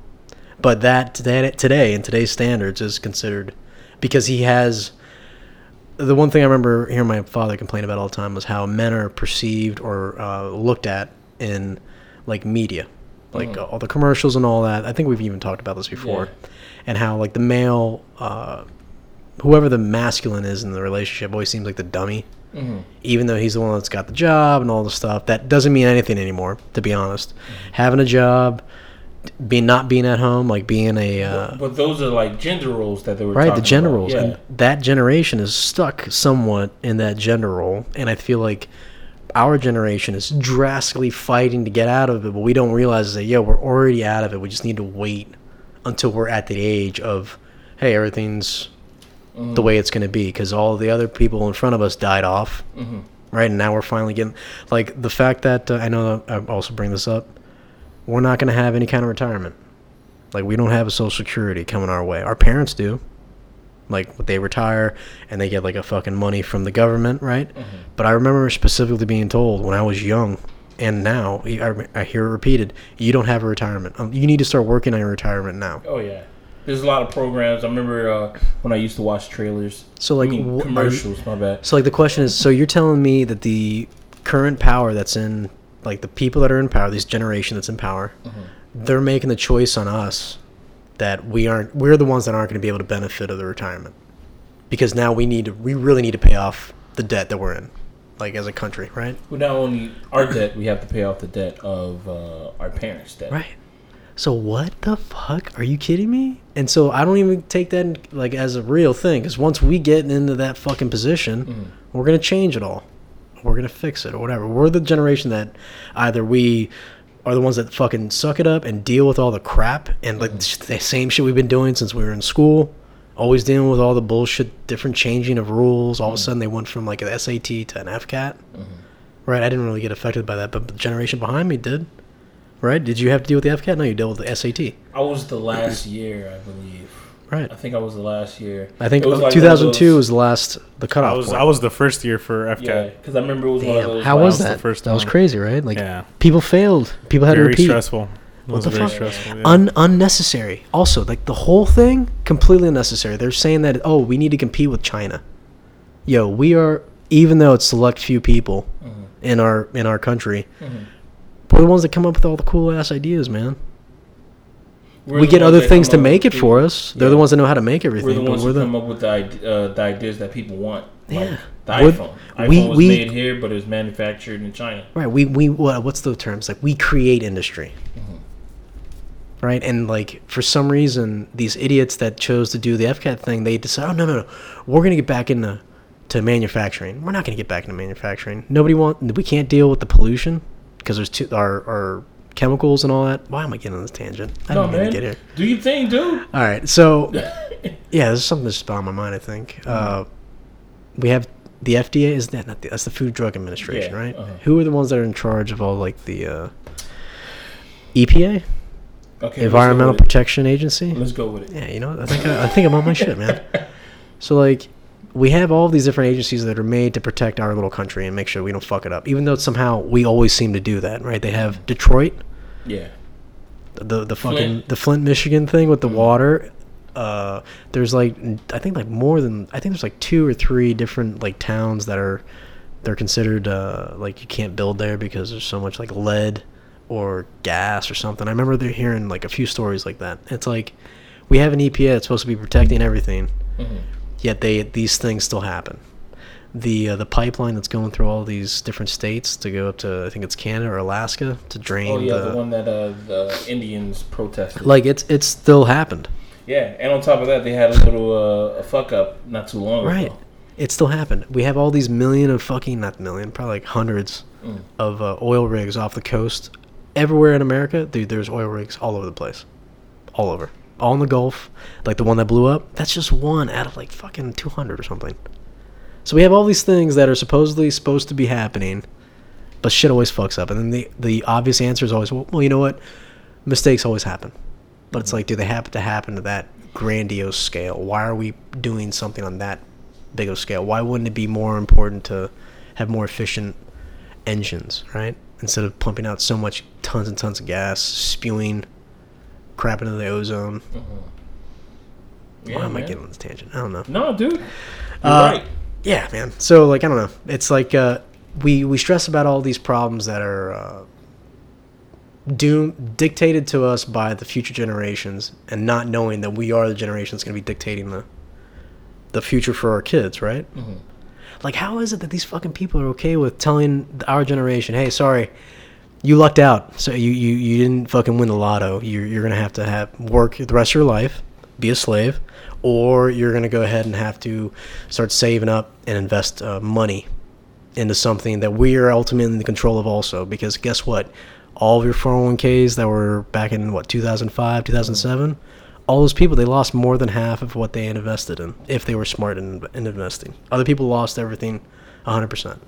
But that today, today in today's standards is considered because he has. The one thing I remember hearing my father complain about all the time was how men are perceived or uh, looked at in like media, like Mhm. all the commercials and all that. I think we've even talked about this before, and how like the male, uh, whoever the masculine is in the relationship, always seems like the dummy Mhm. even though he's the one that's got the job and all the stuff, that doesn't mean anything anymore. To be honest, Mm-hmm. having a job, being not being at home, like being a uh, But those are like gender roles that they were right, the gender about. roles, Yeah. and that generation is stuck somewhat in that gender role, and I feel like our generation is drastically fighting to get out of it, but we don't realize that yeah, we're already out of it. We just need to wait until we're at the age of hey, everything's Mm-hmm. the way it's going to be because all the other people in front of us died off Mhm. right? And now we're finally getting like the fact that uh, I know I also bring this up. We're not going to have any kind of retirement. Like we don't have a social security coming our way. Our parents do. Like they retire and they get like a fucking money from the government, right? But I remember specifically being told when I was young, and now I, I hear it repeated: you don't have a retirement. Um, you need to start working on your retirement now. Oh yeah. There's a lot of programs. I remember uh, when I used to watch trailers. So like I mean, wh- are you- commercials. my bad. So like the question is, so you're telling me that the current power that's in like the people that are in power, this generation that's in power, they're making the choice on us that we aren't we're the ones that aren't going to be able to benefit of the retirement. Because now we need to we really need to pay off the debt that we're in. Like as a country, right? Well, not only our debt, we have to pay off the debt of uh, our parents' debt. Right. So what the fuck? Are you kidding me? And so I don't even take that in, like as a real thing because once we get into that fucking position, mm-hmm. we're gonna change it all. We're gonna fix it or whatever. We're the generation that either we are the ones that fucking suck it up and deal with all the crap and like mm-hmm. the same shit we've been doing since we were in school. Always dealing with all the bullshit, different changing of rules. All of a mm-hmm. sudden, they went from like an SAT to an FCAT. Right? I didn't really get affected by that, but the generation behind me did. Right? Did you have to deal with the FCAT? No, you dealt with the SAT. I was the last year, I believe. Right. I think I was the last year. I think It was like 2002 those- was the last the cutoff. I was point. I was the first year for FCAT. Yeah, because I remember it was one of Damn, those. how was was the that? first that was one. crazy, right? Like Yeah. people failed. People had to Very repeat. stressful. It What was the very fuck? stressful. Yeah. Un- unnecessary. Also, like the whole thing, completely unnecessary. They're saying that oh, we need to compete with China. Yo, we are even though it's select few people Mm-hmm. in our in our country, we're the ones that come up with all the cool ass ideas, man. We're we get other things to make it with for us. They're the ones that know how to make everything. We're the ones who the, come up with the, uh, the ideas that people want. Like Yeah. the iPhone. iPhone we- was we- made here, but it was manufactured in China. Right. We we what, what's the terms like? We create industry. Right, and like for some reason, these idiots that chose to do the FCAT thing, they decide, oh no no no, we're gonna get back into to manufacturing. We're not gonna get back into manufacturing. Nobody want. We can't deal with the pollution because there's two our our chemicals and all that. Why am I getting on this tangent? I No didn't man, to get here. do you think, dude? All right, so yeah, there's something that's just on my mind. I think uh, we have the FDA. Is that not the, that's the Food Drug Administration, Yeah, right? uh-huh. Who are the ones that are in charge of all like the uh, EPA, Okay, Environmental Protection Agency? Let's go with it. Yeah, you know, I think I, I think I'm on my shit, man. So like, we have all these different agencies that are made to protect our little country and make sure we don't fuck it up. Even though somehow we always seem to do that, right? They have Detroit, Yeah. the the fucking Flint. the Flint, Michigan thing with the water. Uh, there's like I think like more than I think there's like two or three different like towns that are they're considered uh, like you can't build there because there's so much like lead or gas or something. I remember they're hearing like a few stories like that. It's like we have an EPA that's supposed to be protecting everything, Mhm. Yet they these things still happen. The uh, the pipeline that's going through all these different states to go up to I think it's Canada or Alaska to drain Oh yeah, the, the one that uh, the Indians protested. like it's it's still happened. yeah, and on top of that, they had a little uh, a fuck up not too long Right. ago. Right, it still happened. We have all these million of fucking not million, probably like hundreds Mm. of uh, oil rigs off the coast. Everywhere in America, dude, there's oil rigs all over the place. All over. All in the Gulf. Like the one that blew up, that's just one out of like fucking 200 or something. So we have all these things that are supposedly supposed to be happening, but shit always fucks up. And then the, the obvious answer is always, well, well, you know what? Mistakes always happen. But it's mm-hmm. like, do they happen to happen to that grandiose scale? Why are we doing something on that big of a scale? Why wouldn't it be more important to have more efficient engines, right? Instead of pumping out so much tons and tons of gas, spewing crap into the ozone. Yeah, Why am I getting on this tangent? I don't know. No, dude. Uh, right. Yeah, man. So like I don't know. It's like uh, we we stress about all these problems that are uh, doom dictated to us by the future generations, and not knowing that we are the generation that's going to be dictating the the future for our kids, right? Like, how is it that these fucking people are okay with telling our generation, "Hey, sorry, you lucked out. So you you, you didn't fucking win the lotto. You're you're gonna have to have work the rest of your life, be a slave, or you're gonna go ahead and have to start saving up and invest uh, money into something that we are ultimately in the control of also. Because guess what? All of your 401ks that were back in what 2005, 2007, all those people they lost more than half of what they invested in if they were smart in, in investing. Other people lost everything, 100%.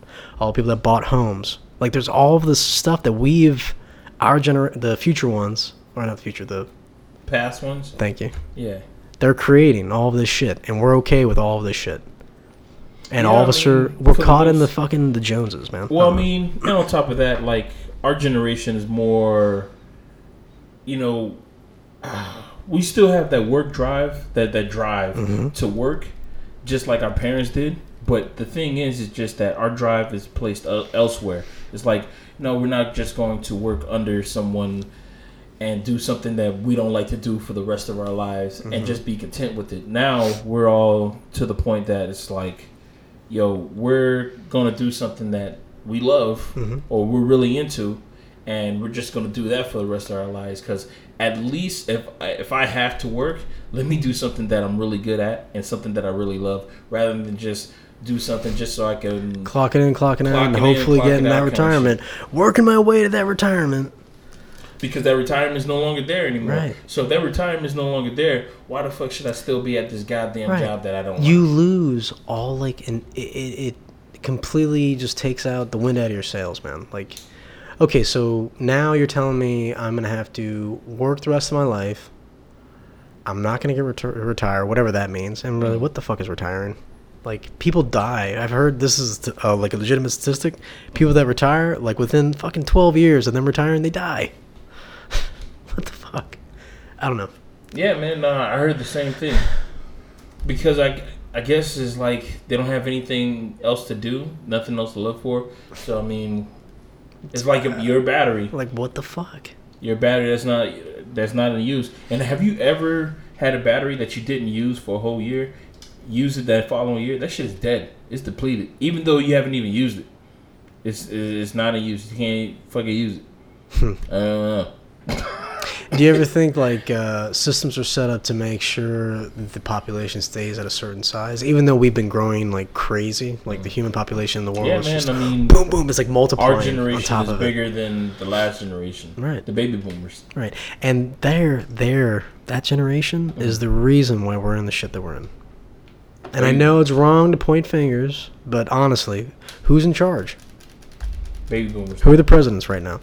All people that bought homes, like there's all of this stuff that we've, our gener, the future ones, or not the future, the Past ones. thank you, Yeah. they're creating all of this shit, and we're okay with all of this shit. And Yeah, all of I us are we're caught in the fucking the Joneses, man. Well, I don't mean, and on top of that, like our generation is more, you know, we still have that work drive, that that drive Mm-hmm. to work, just like our parents did. But the thing is, is just that our drive is placed elsewhere. It's like, no, we're not just going to work under someone and do something that we don't like to do for the rest of our lives Mm-hmm. and just be content with it. Now we're all to the point that it's like, yo, we're gonna do something that we love Mm-hmm. or we're really into, and we're just gonna do that for the rest of our lives. Because at least if I, if I have to work, let me do something that I'm really good at and something that I really love, rather than just do something just so I can. Clocking in, clocking out, and in, hopefully getting that retirement. Working my way to that retirement. Because that retirement is no longer there anymore. Right. So if that retirement is no longer there, why the fuck should I still be at this goddamn Right. job that I don't want You like? lose all like, and it, it, it completely just takes out the wind out of your sails, man. Like, okay, so now you're telling me I'm gonna have to work the rest of my life. I'm not gonna get retir- retire, whatever that means. And really, mm. what the fuck is retiring? Like, people die. I've heard this is uh, like a legitimate statistic. People that retire, like within fucking 12 years of them retiring, they die. what the fuck? I don't know. Yeah, man. I heard the same thing. Because I, I guess it's like they don't have anything else to do, nothing else to look for. So I mean, it's like a, your battery, Like, what the fuck? your battery that's not that's not in use. And have you ever had a battery that you didn't use for a whole year? Use it that following year, that shit is dead. It's depleted, even though you haven't even used it. It's it's not in use. You can't fucking use it. I don't know. Do you ever think like uh, systems are set up to make sure the population stays at a certain size, even though we've been growing like crazy, like the human population in the world Yeah, is man. just I mean, boom, boom. It's like multiplying our on generation top is of it. bigger than the last generation. Right. The baby boomers. Right, and their their that generation Mm-hmm. is the reason why we're in the shit that we're in. And I know it's wrong to point fingers, but honestly, who's in charge? Baby boomers. Who are the presidents right now?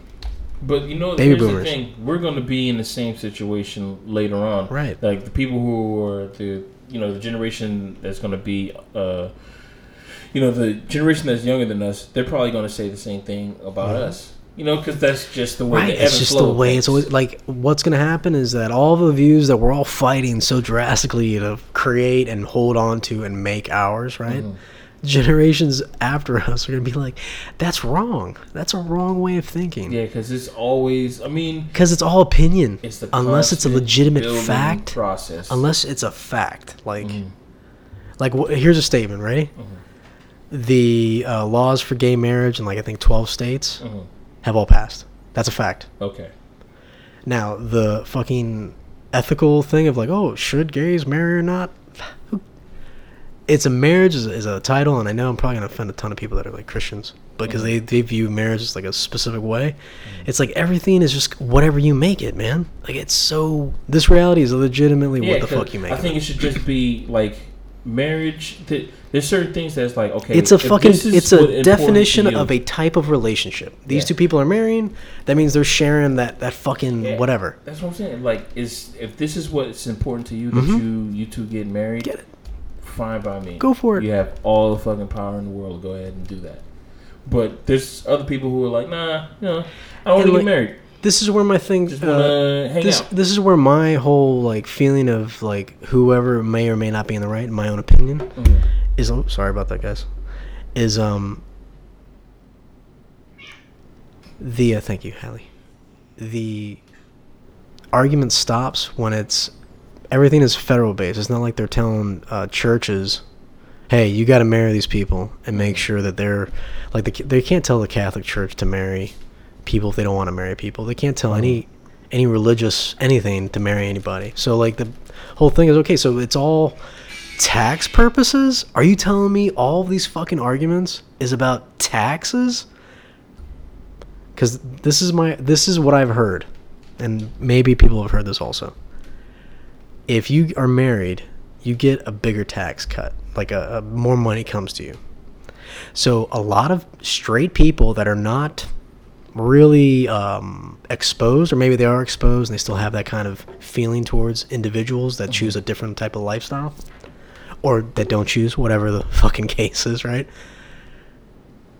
But you know, Baby here's boomers. the thing: we're going to be in the same situation later on. Right. Like the people who are the you know the generation that's going to be, uh, you know, the generation that's younger than us. They're probably going to say the same thing about us. You know, because that's just the way. Right, it's just the way it's always like. What's gonna happen is that all the views that we're all fighting so drastically to create and hold on to and make ours, right? Mm-hmm. Generations after us are gonna be like, "That's wrong. That's a wrong way of thinking." Yeah, because it's always. I mean, Because it's all opinion, it's the unless it's a legitimate fact. process. Unless it's a fact, like, Mm-hmm. like wh- here's a statement. Ready? The uh, laws for gay marriage in like I think twelve states Mhm. Have all passed. That's a fact. Okay. Now the fucking ethical thing of like, oh, should gays marry or not? It's a marriage is, is a title, and I know I'm probably gonna offend a ton of people that are like Christians because mm-hmm. they, they view marriage as like a specific way. Mm-hmm. It's like everything is just whatever you make it, man. Like it's so. This reality is legitimately what the fuck you make I it. think it should just be like marriage. th- There's certain things that's like okay. It's a fucking. It's a definition you- of a type of relationship. These Yeah. two people are marrying. That means they're sharing that that fucking Yeah. whatever. That's what I'm saying. Like, is if this is what's important to you that you you two get married, Mm-hmm. Get it. fine by me. Go for it. You have all the fucking power in the world. Go ahead and do that. But there's other people who are like, nah, you know, I don't want to get married. This is where my thing. Uh, want to hang this out. this is where my whole like feeling of like whoever may or may not be in the right in my own opinion Mhm. is oh sorry about that guys is um the uh, thank you Hallie the argument stops when it's everything is federal based it's not like they're telling uh, churches hey you got to marry these people and make sure that they're like the, they can't tell the catholic church to marry people if they don't want to marry people. They can't tell any any religious anything to marry anybody. So like the whole thing is okay so it's all tax purposes? Are you telling me all these fucking arguments is about taxes? Because this is my this is what i've heard and maybe people have heard this also. If you are married you get a bigger tax cut like a, a more money comes to you. So a lot of straight people that are not really um, exposed, or maybe they are exposed and they still have that kind of feeling towards individuals that choose a different type of lifestyle, or that don't choose, whatever the fucking case is, right?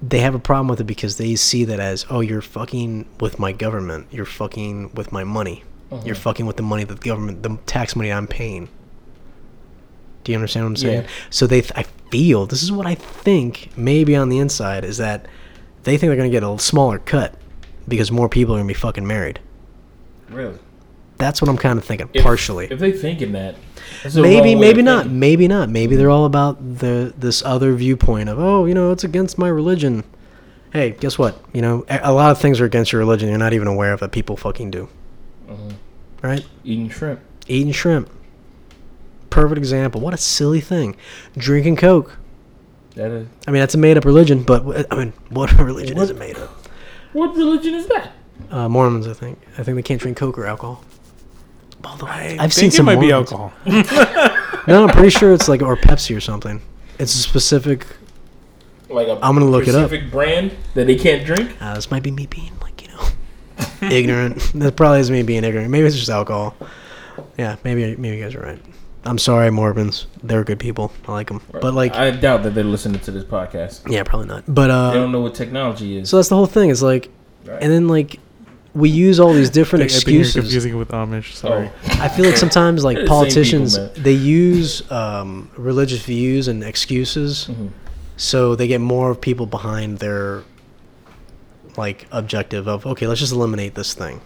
They have a problem with it because they see that as, oh, you're fucking with my government, you're fucking with my money. Uh-huh. You're fucking with the money that the government, the tax money I'm paying. Do you understand what I'm saying? Yeah. So they, th- I feel this is what I think. Maybe on the inside is that they think they're gonna get a smaller cut because more people are gonna be fucking married. Really? That's what I'm kind of thinking, If- partially. If they thinking that, maybe, maybe not. thinking. Maybe not. Maybe they're all about the this other viewpoint of oh, you know, it's against my religion. Hey, guess what? You know, a a lot of things are against your religion. You're not even aware of that people fucking do. Mm-hmm. Right? Eating shrimp. Eating shrimp. Perfect example. What a silly thing. Drinking Coke. That is. I mean, that's a made up religion, but I mean, what religion is it made of? What religion is that? Uh, Mormons, I think. I think they can't drink Coke or alcohol. Although I I've think seen some it might be alcohol. No, I'm pretty sure it's like or Pepsi or something. It's a specific. Like a I'm gonna look it up. specific brand that they can't drink. Uh, this might be me being like you know ignorant. that probably is me being ignorant. Maybe it's just alcohol. Yeah, maybe maybe you guys are right. I'm sorry, Mormons. They're good people. I like them. But like, I doubt that they're listening to this podcast. yeah, probably not. But uh, They don't know what technology is. so that's the whole thing. Is like, Right. and then like, we use all these different I think you're excuses. confusing it with Amish. Sorry. Oh. I feel like sometimes like They're politicians people, man. they use um, religious views and excuses, Mhm. so they get more people behind their like objective of okay, let's just eliminate this thing.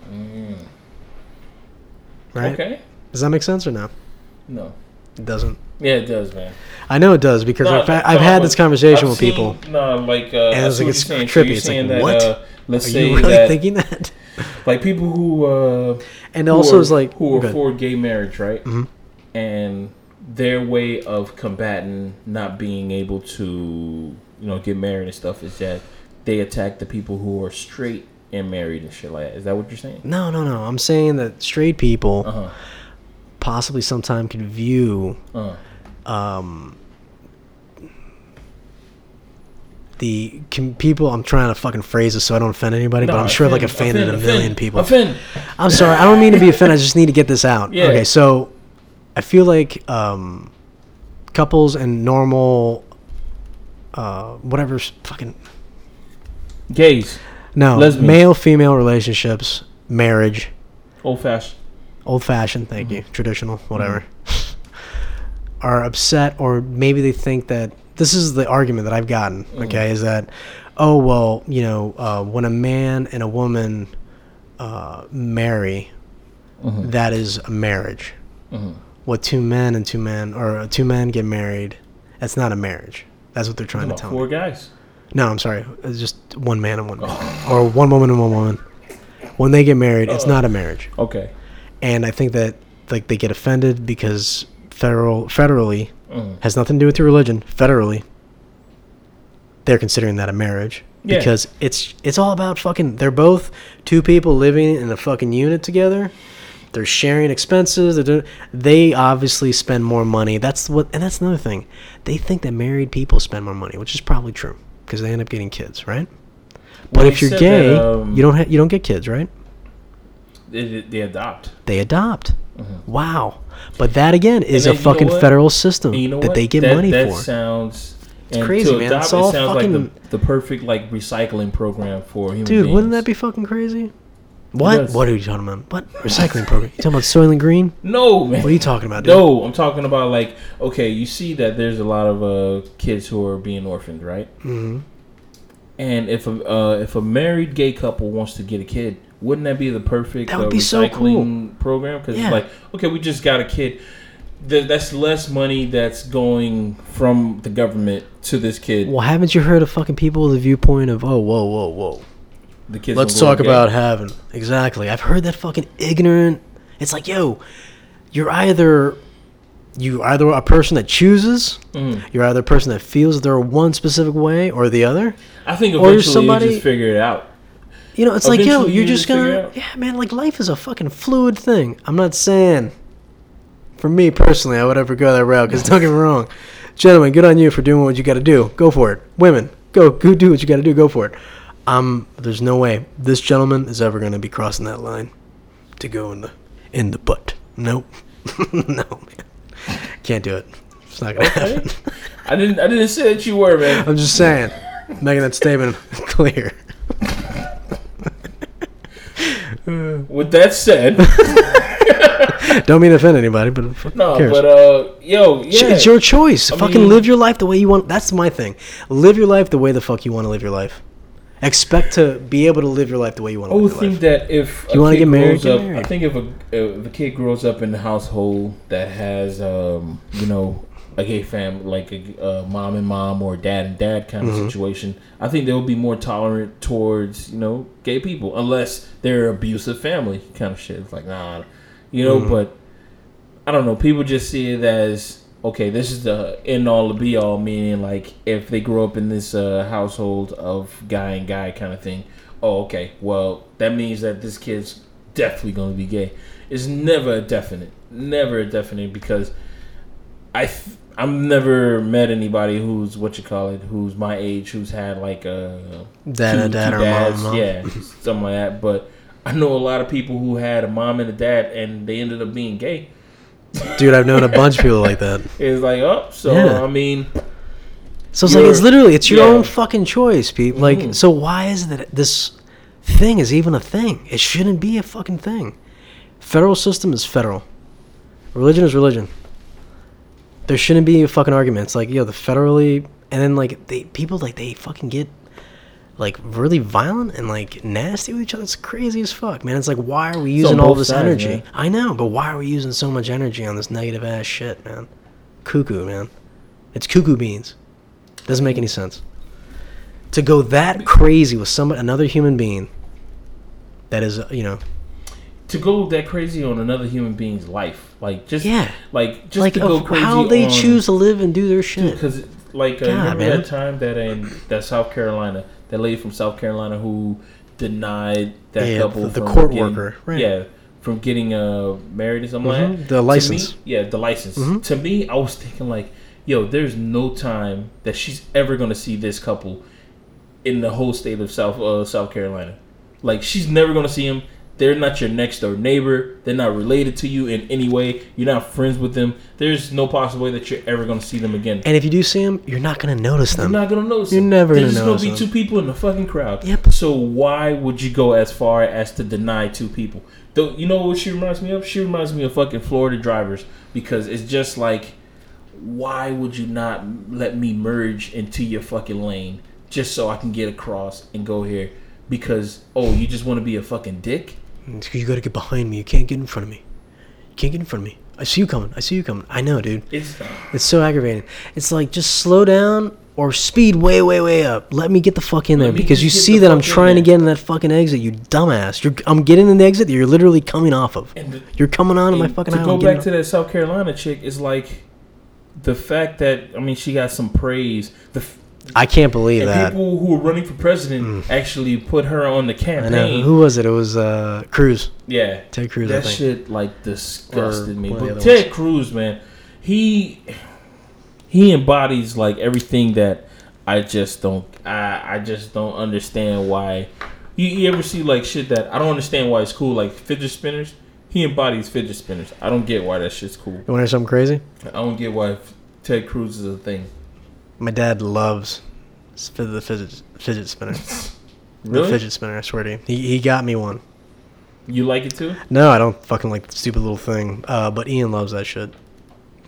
Right? Okay. Does that make sense or no? No. It doesn't. Yeah, it does, man. I know it does because No, I've, I've no, had this conversation I've with seen- people. No, like uh, And I it's like, it's trippy. So It's like, that what? uh, let's Are say you really that thinking that? like people who uh, And who also, are- it's like who good. afford gay marriage, right? Mhm. And their way of combating not being able to, you know, get married and stuff is that they attack the people who are straight and married and shit like that. Is that what you're saying? No, no, no. I'm saying that straight people Uh huh. Possibly sometime can view Uh. um, the com- people. I'm trying to fucking phrase this so I don't offend anybody, but I'm sure like offend, offended offend, a million offend, people. Offend. I'm sorry. I don't mean to be offended. I just need to get this out. Yeah. Okay, so I feel like um, couples and normal, uh, whatever, fucking Gays. no, Lesbians. male female relationships, marriage, Old fashioned. Old fashioned. Thank Mm-hmm. you, traditional, whatever. are upset, or maybe they think that this is the argument that I've gotten. Mm. Okay, is that oh well, you know, uh, when a man and a woman uh, marry, Mhm. that is a marriage. Mhm. What two men and two men, or two men get married, that's not a marriage. That's what they're trying to tell four me. guys. No, I'm sorry. It's just one man and one man, or one woman and one woman. When they get married, it's not a marriage. Okay. And I think that like they get offended because federal federally Mhm. has nothing to do with your religion. Federally, they're considering that a marriage Yeah. because it's it's all about fucking. They're both two people living in a fucking unit together. They're sharing expenses. They're doing, they obviously spend more money. That's what, and that's another thing. They think that married people spend more money, which is probably true because they end up getting kids, right? But Well, if you you're gay, that, um, you don't ha- you don't get kids, right? They, they adopt. They adopt. Wow. But that again is a fucking federal system you know that they get that, money that for. That sounds. It's crazy, man. Adopt, It's all it sounds like the, the perfect like recycling program for human Dude, beings. wouldn't that be fucking crazy? What? What are you talking about? What recycling program? You talking about Soylent Green? No, man. What are you talking about, dude? No, I'm talking about like okay, you see that there's a lot of uh, kids who are being orphaned, right? hmm And if a uh, if a married gay couple wants to get a kid, wouldn't that be the perfect That would uh, be so recycling program? Because Yeah. it's like okay, we just got a kid. Th- that's less money that's going from the government to this kid. Well, haven't you heard of fucking people with the viewpoint of, oh, whoa, whoa, whoa. The kids. Let's talk about having. Exactly. I've heard that fucking ignorant. It's like, yo, you're either you either a person that chooses, Mhm. you're either a person that feels they're one specific way or the other. I think or eventually somebody- you just figure it out. You know, it's like, yo, you're you just just figure it gonna, yeah, man. Like life is a fucking fluid thing. I'm not saying, for me personally, I would ever go that route. Because don't get me wrong, gentlemen, good on you for doing what you got to do. Go for it. Women, go, go do what you got to do. Go for it. Um, there's no way this gentleman is ever gonna be crossing that line to go in the in the butt. Nope, no, man, can't do it. It's not gonna Okay. happen. I didn't. I didn't say that you were, man. I'm just saying, making that statement clear. With that said, Don't mean to offend anybody, but no, cares? but uh, yo, yeah, It's your choice. I Fucking mean- live your life the way you want. That's my thing. Live your life the way the fuck you want to live your life. Expect to be able to live your life the way you want I to would live your think life. that if you wanna get married, grows get up, I think if a if a kid grows up in a household that has um, you know a gay family, like a, a mom and mom or dad and dad kind of Mm-hmm. situation, I think they will be more tolerant towards you know gay people, unless they're abusive family kind of shit. It's like nah, you know. Mm-hmm. But I don't know. People just see it as okay. This is the end all, the be all. Meaning like if they grow up in this uh, household of guy and guy kind of thing. Oh, okay. Well, that means that this kid's definitely going to be gay. It's never a definite. Never a definite because I th- I've never met anybody who's what you call it, who's my age, who's had like a Dad and dad or mom, mom. yeah, something like that. But I know a lot of people who had a mom and a dad, and they ended up being gay. Dude, I've known a bunch of people like that. It's like, oh, so Yeah. I mean, So it's like it's literally it's your yeah. own fucking choice, people. Like, Mhm. so why is that this thing is even a thing? It shouldn't be a fucking thing. Federal system is federal. Religion is religion. There shouldn't be a fucking arguments. It's like, yo, the federally and then like they people like they fucking get like really violent and like nasty with each other. It's crazy as fuck, man. It's like why are we using all this sides, energy? man. I know, but why are we using so much energy on this negative ass shit, man? Cuckoo, man. It's cuckoo beans. Doesn't make any sense. To go that crazy with somebody, another human being, that is, you know, to go that crazy on another human being's life, like just Yeah. like just like to go crazy how they on, choose to live and do their shit. because like uh, God, remember man. that time that in that South Carolina, that lady from South Carolina who denied that Yeah, couple the- the from court getting- worker, right. yeah, from getting uh married or something like Mhm, that. the license. me- yeah, the license. Mhm. To me, I was thinking like, yo, there's no time that she's ever gonna see this couple in the whole state of South uh, South Carolina. Like she's never gonna see them. They're not your next door neighbor. They're not related to you in any way. You're not friends with them. There's no possible way that you're ever gonna see them again. And if you do see them, you're not gonna notice them. You're not gonna notice. You're them. never gonna just notice gonna be them. two people in the fucking crowd. Yep. So why would you go as far as to deny two people? Though you know what she reminds me of? She reminds me of fucking Florida drivers because it's just like, why would you not let me merge into your fucking lane just so I can get across and go here? Because oh, you just want to be a fucking dick? You gotta get behind me. You can't get in front of me. You can't get in front of me. I see you coming. I see you coming. I know, dude. It's It's so aggravating. It's like just slow down or speed way, way, way up. Let me get the fuck in there because you see the that I'm trying to get in that fucking exit. You dumbass. You're, I'm getting in the exit that you're literally coming off of. and the, You're coming on my fucking to go back to that South Carolina chick is like the fact that I mean she got some praise. The I can't believe and that. people who were running for president actually put her on the campaign. Who was it? It was uh, Cruz. yeah, Ted Cruz, I that shit like disgusted Or me. one of the But Ted Cruz, man, he he embodies like everything that I just don't. I I just don't understand why. You, you ever see like shit that I don't understand why it's cool, like fidget spinners. He embodies fidget spinners. I don't get why that shit's cool. You want to hear something crazy? I don't get why Ted Cruz is a thing. My dad loves the fidget, fidget spinner. really? The fidget spinner, I swear to you. He, he got me one. You like it too? No, I don't fucking like the stupid little thing. Uh, but Ian loves that shit.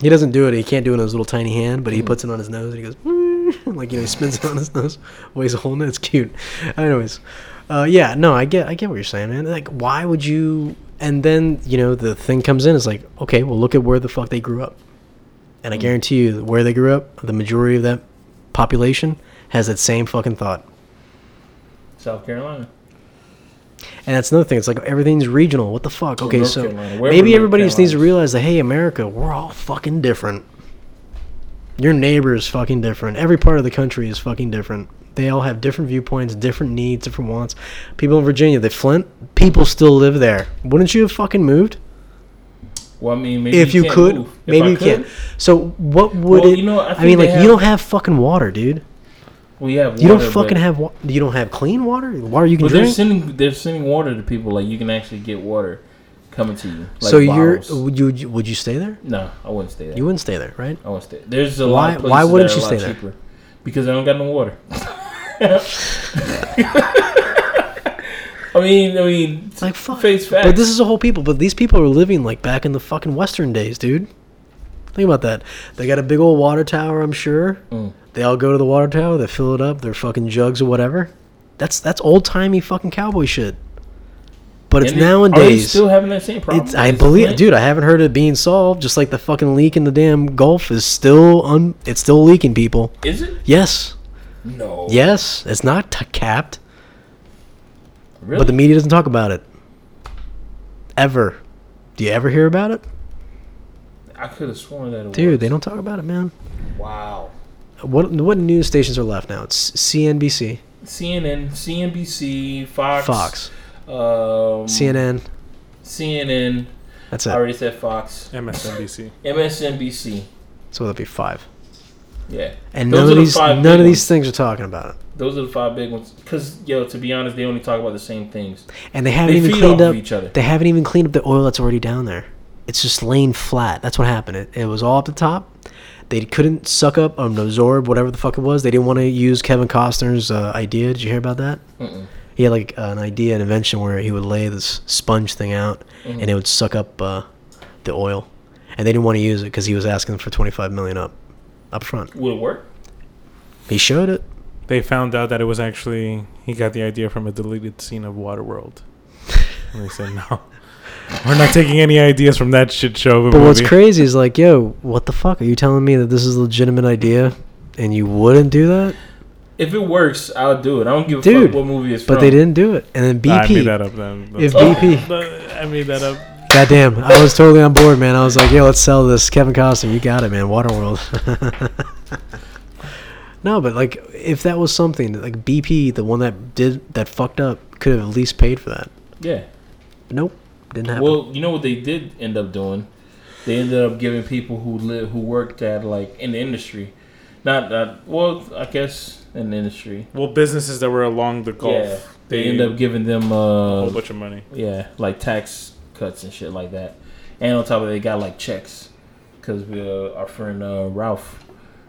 He doesn't do it. He can't do it in his little tiny hand, but he puts it on his nose and he goes, like you know, he spins it on his nose, weighs a whole nut. It's cute. Anyways, uh, yeah, no, I get, I get what you're saying, man. Like, why would you? And then you know, the thing comes in. It's like, okay, well, look at where the fuck they grew up, and I guarantee you, where they grew up, the majority of that population has that same fucking thought. South Carolina. And that's another thing. It's like everything's regional. What the fuck? Okay, North so maybe everybody just needs to realize that hey, America, we're all fucking different. Your neighbor is fucking different. Every part of the country is fucking different. They all have different viewpoints, different needs, different wants. People in Virginia, the Flint, people still live there. Wouldn't you have fucking moved Well, I mean, maybe if you can't could? move. Maybe you could, can't. So what would Well, it? you know, I I, mean, like have- you don't have fucking water, dude. We have You don't fucking have. Wa- you don't have clean water. Water you can But they're drink. sending they're sending water to people. Like you can actually get water coming to you. Like so you're would you would you- stay there? no, I wouldn't stay there. You wouldn't stay there, right? I wouldn't stay. There's a Why- lot. Of places why wouldn't you stay there? cheaper. Because I don't got no water. I mean, I mean, it's Like fuck. face facts. But this is a whole people. But these people are living like back in the fucking Western days, dude. Think about that. They got a big old water tower. I'm sure. Mm. They all go to the water tower. They fill it up. Their fucking jugs or whatever. That's that's old timey fucking cowboy shit. But it's And it- Are they nowadays. still having that same problem? It's, I Is believe, Flint? dude. I haven't heard it being solved. Just like the fucking leak in the damn Gulf is still un. It's still leaking, people. Is it? Yes, No. yes. It's not t- capped, Really? but the media doesn't talk about it. Ever. Do you ever hear about it, I could have sworn that it dude? was. They don't talk about it, man. Wow. What what news stations are left now? It's CNBC, CNN, CNBC, Fox, Fox, um, CNN. CNN. That's it. I already said Fox. MSNBC. MSNBC. So that'd be five. Yeah. And Those none of these five none big of these things are talking about it. Those are the five big ones. Cause yo, to be honest, they only talk about the same things. And they haven't They even cleaned up each other. They haven't even cleaned up the oil that's already down there. It's just laying flat. That's what happened. It, it was all up the top. They couldn't suck up or absorb whatever the fuck it was. They didn't want to use Kevin Costner's uh, idea. Did you hear about that? Mm-mm. He had like an idea, an invention where he would lay this sponge thing out and it would suck up uh, the oil. And they didn't want to use it because he was asking for 25 million up, up front. Would it work? He showed it. They found out that it was actually he got the idea from a deleted scene of Waterworld. And they said no. We're not taking any ideas from that shit show of a But movie. what's crazy is like, yo, what the fuck? Are you telling me that this is a legitimate idea and you wouldn't do that? If it works, I'll do it. I don't give a Dude, fuck what movie it's But from. they didn't do it. And then BP. I made BP. that up then. If Oh. BP. I made that up. Goddamn, I was totally on board, man. I was like, yo, let's sell this. Kevin Costner, you got it, man. Waterworld. no, but like, if that was something, like BP, the one that did, that fucked up, could have at least paid for that. Yeah. Nope. Didn't happen. Well, you know what they did end up doing? They ended up giving people who live who worked at like in the industry, not not well, I guess in the industry. Well, businesses that were along the Gulf, Yeah, they end up giving them a whole uh bunch of money. yeah like tax cuts and shit like that, and on top of it, they got like checks because uh, our friend uh, Ralph.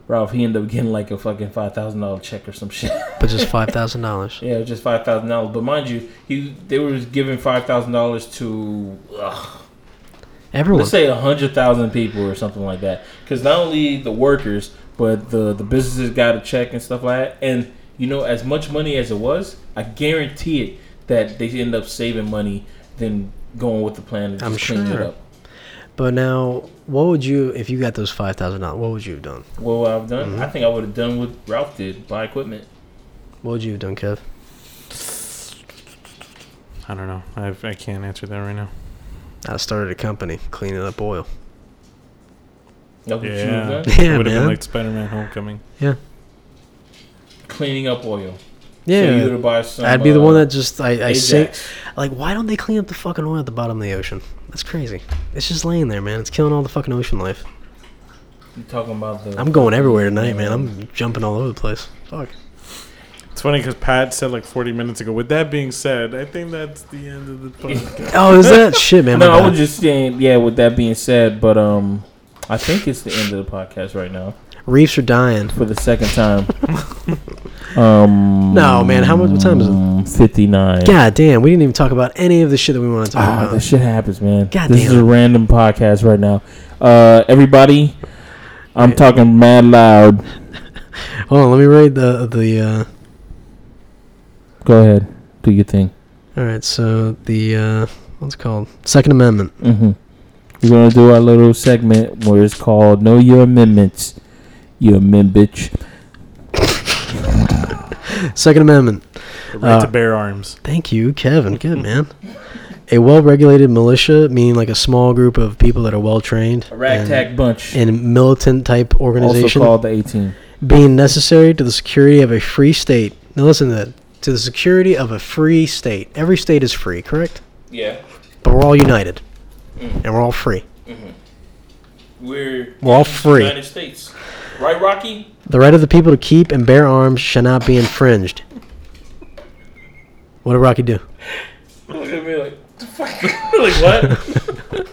Ralph, he ended up getting like a fucking five thousand dollar check or some shit. but just $5,000. Yeah, it was just five thousand dollars. But mind you, he they were giving five thousand dollars to ugh, Everyone. let's say a hundred thousand people or something like that. Because not only the workers, but the the businesses got a check and stuff like that. And you know, as much money as it was, I guarantee it that they end up saving money than going with the plan and I'm just cleaning it sure. up. But now, what would you, if you got those $5,000, what would you have done? Well, what I've done, Mm-hmm. I think I would have done what Ralph did: buy equipment. What would you have done, Kev? I don't know. I I can't answer that right now. I started a company cleaning up oil. That's Yeah. Yeah, it would have been like Spider-Man: Homecoming. Yeah, cleaning up oil. Yeah. So you would buy some. I'd be the uh, one that just I, I say like why don't they clean up the fucking oil at the bottom of the ocean? That's crazy. It's just laying there, man. It's killing all the fucking ocean life. You talking about the? I'm going everywhere tonight, man. I'm jumping all over the place. Fuck. It's funny because Pat said like 40 minutes ago. With that being said, I think that's the end of the podcast. Oh, is that shit, man? my no, I was just saying. Yeah. With that being said, but um, I think it's the end of the podcast right now Reefs are dying. for the second time. um. No, man, how much- what time is it? Fifty nine. God damn, we didn't even talk about any of the shit that we want to talk Ah, about. that shit happens, man. God this is a random podcast right now. Uh, everybody, I'm talking mad loud. Hold on, let me read the the. uh Go ahead, do your thing. All right, so the uh what's it called? Second Amendment. Mm-hmm. We're gonna do our little segment where it's called "Know Your Amendments." You amend, bitch. Second Amendment. The right Uh, to bear arms. Thank you, Kevin. Good man. A well-regulated militia, meaning like a small group of people that are well trained A ragtag bunch, and militant type organization, also organization, called the 18. being necessary to the security of a free state. Now listen to that. To the security of a free state. Every state is free, correct? Yeah, But we're all united, Mm. and we're all free. we're We're all free. United States, right, Rocky? The right of the people to keep and bear arms shall not be infringed. What did Rocky do? Look at me like, like what?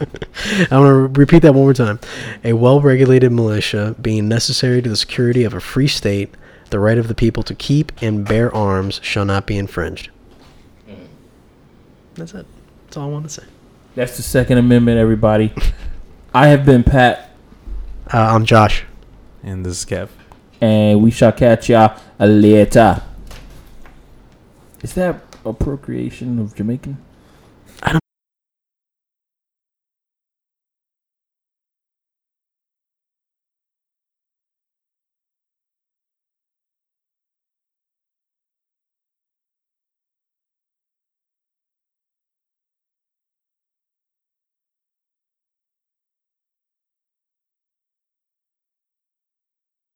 I'm going to repeat that one more time. A well regulated militia being necessary to the security of a free state, the right of the people to keep and bear arms shall not be infringed. Mm. That's it. That's all I want to say. That's the Second Amendment, everybody. I have been Pat, Uh, I'm Josh. And this is Kev. and we shall catch y'all later. Is that appropriation of Jamaican?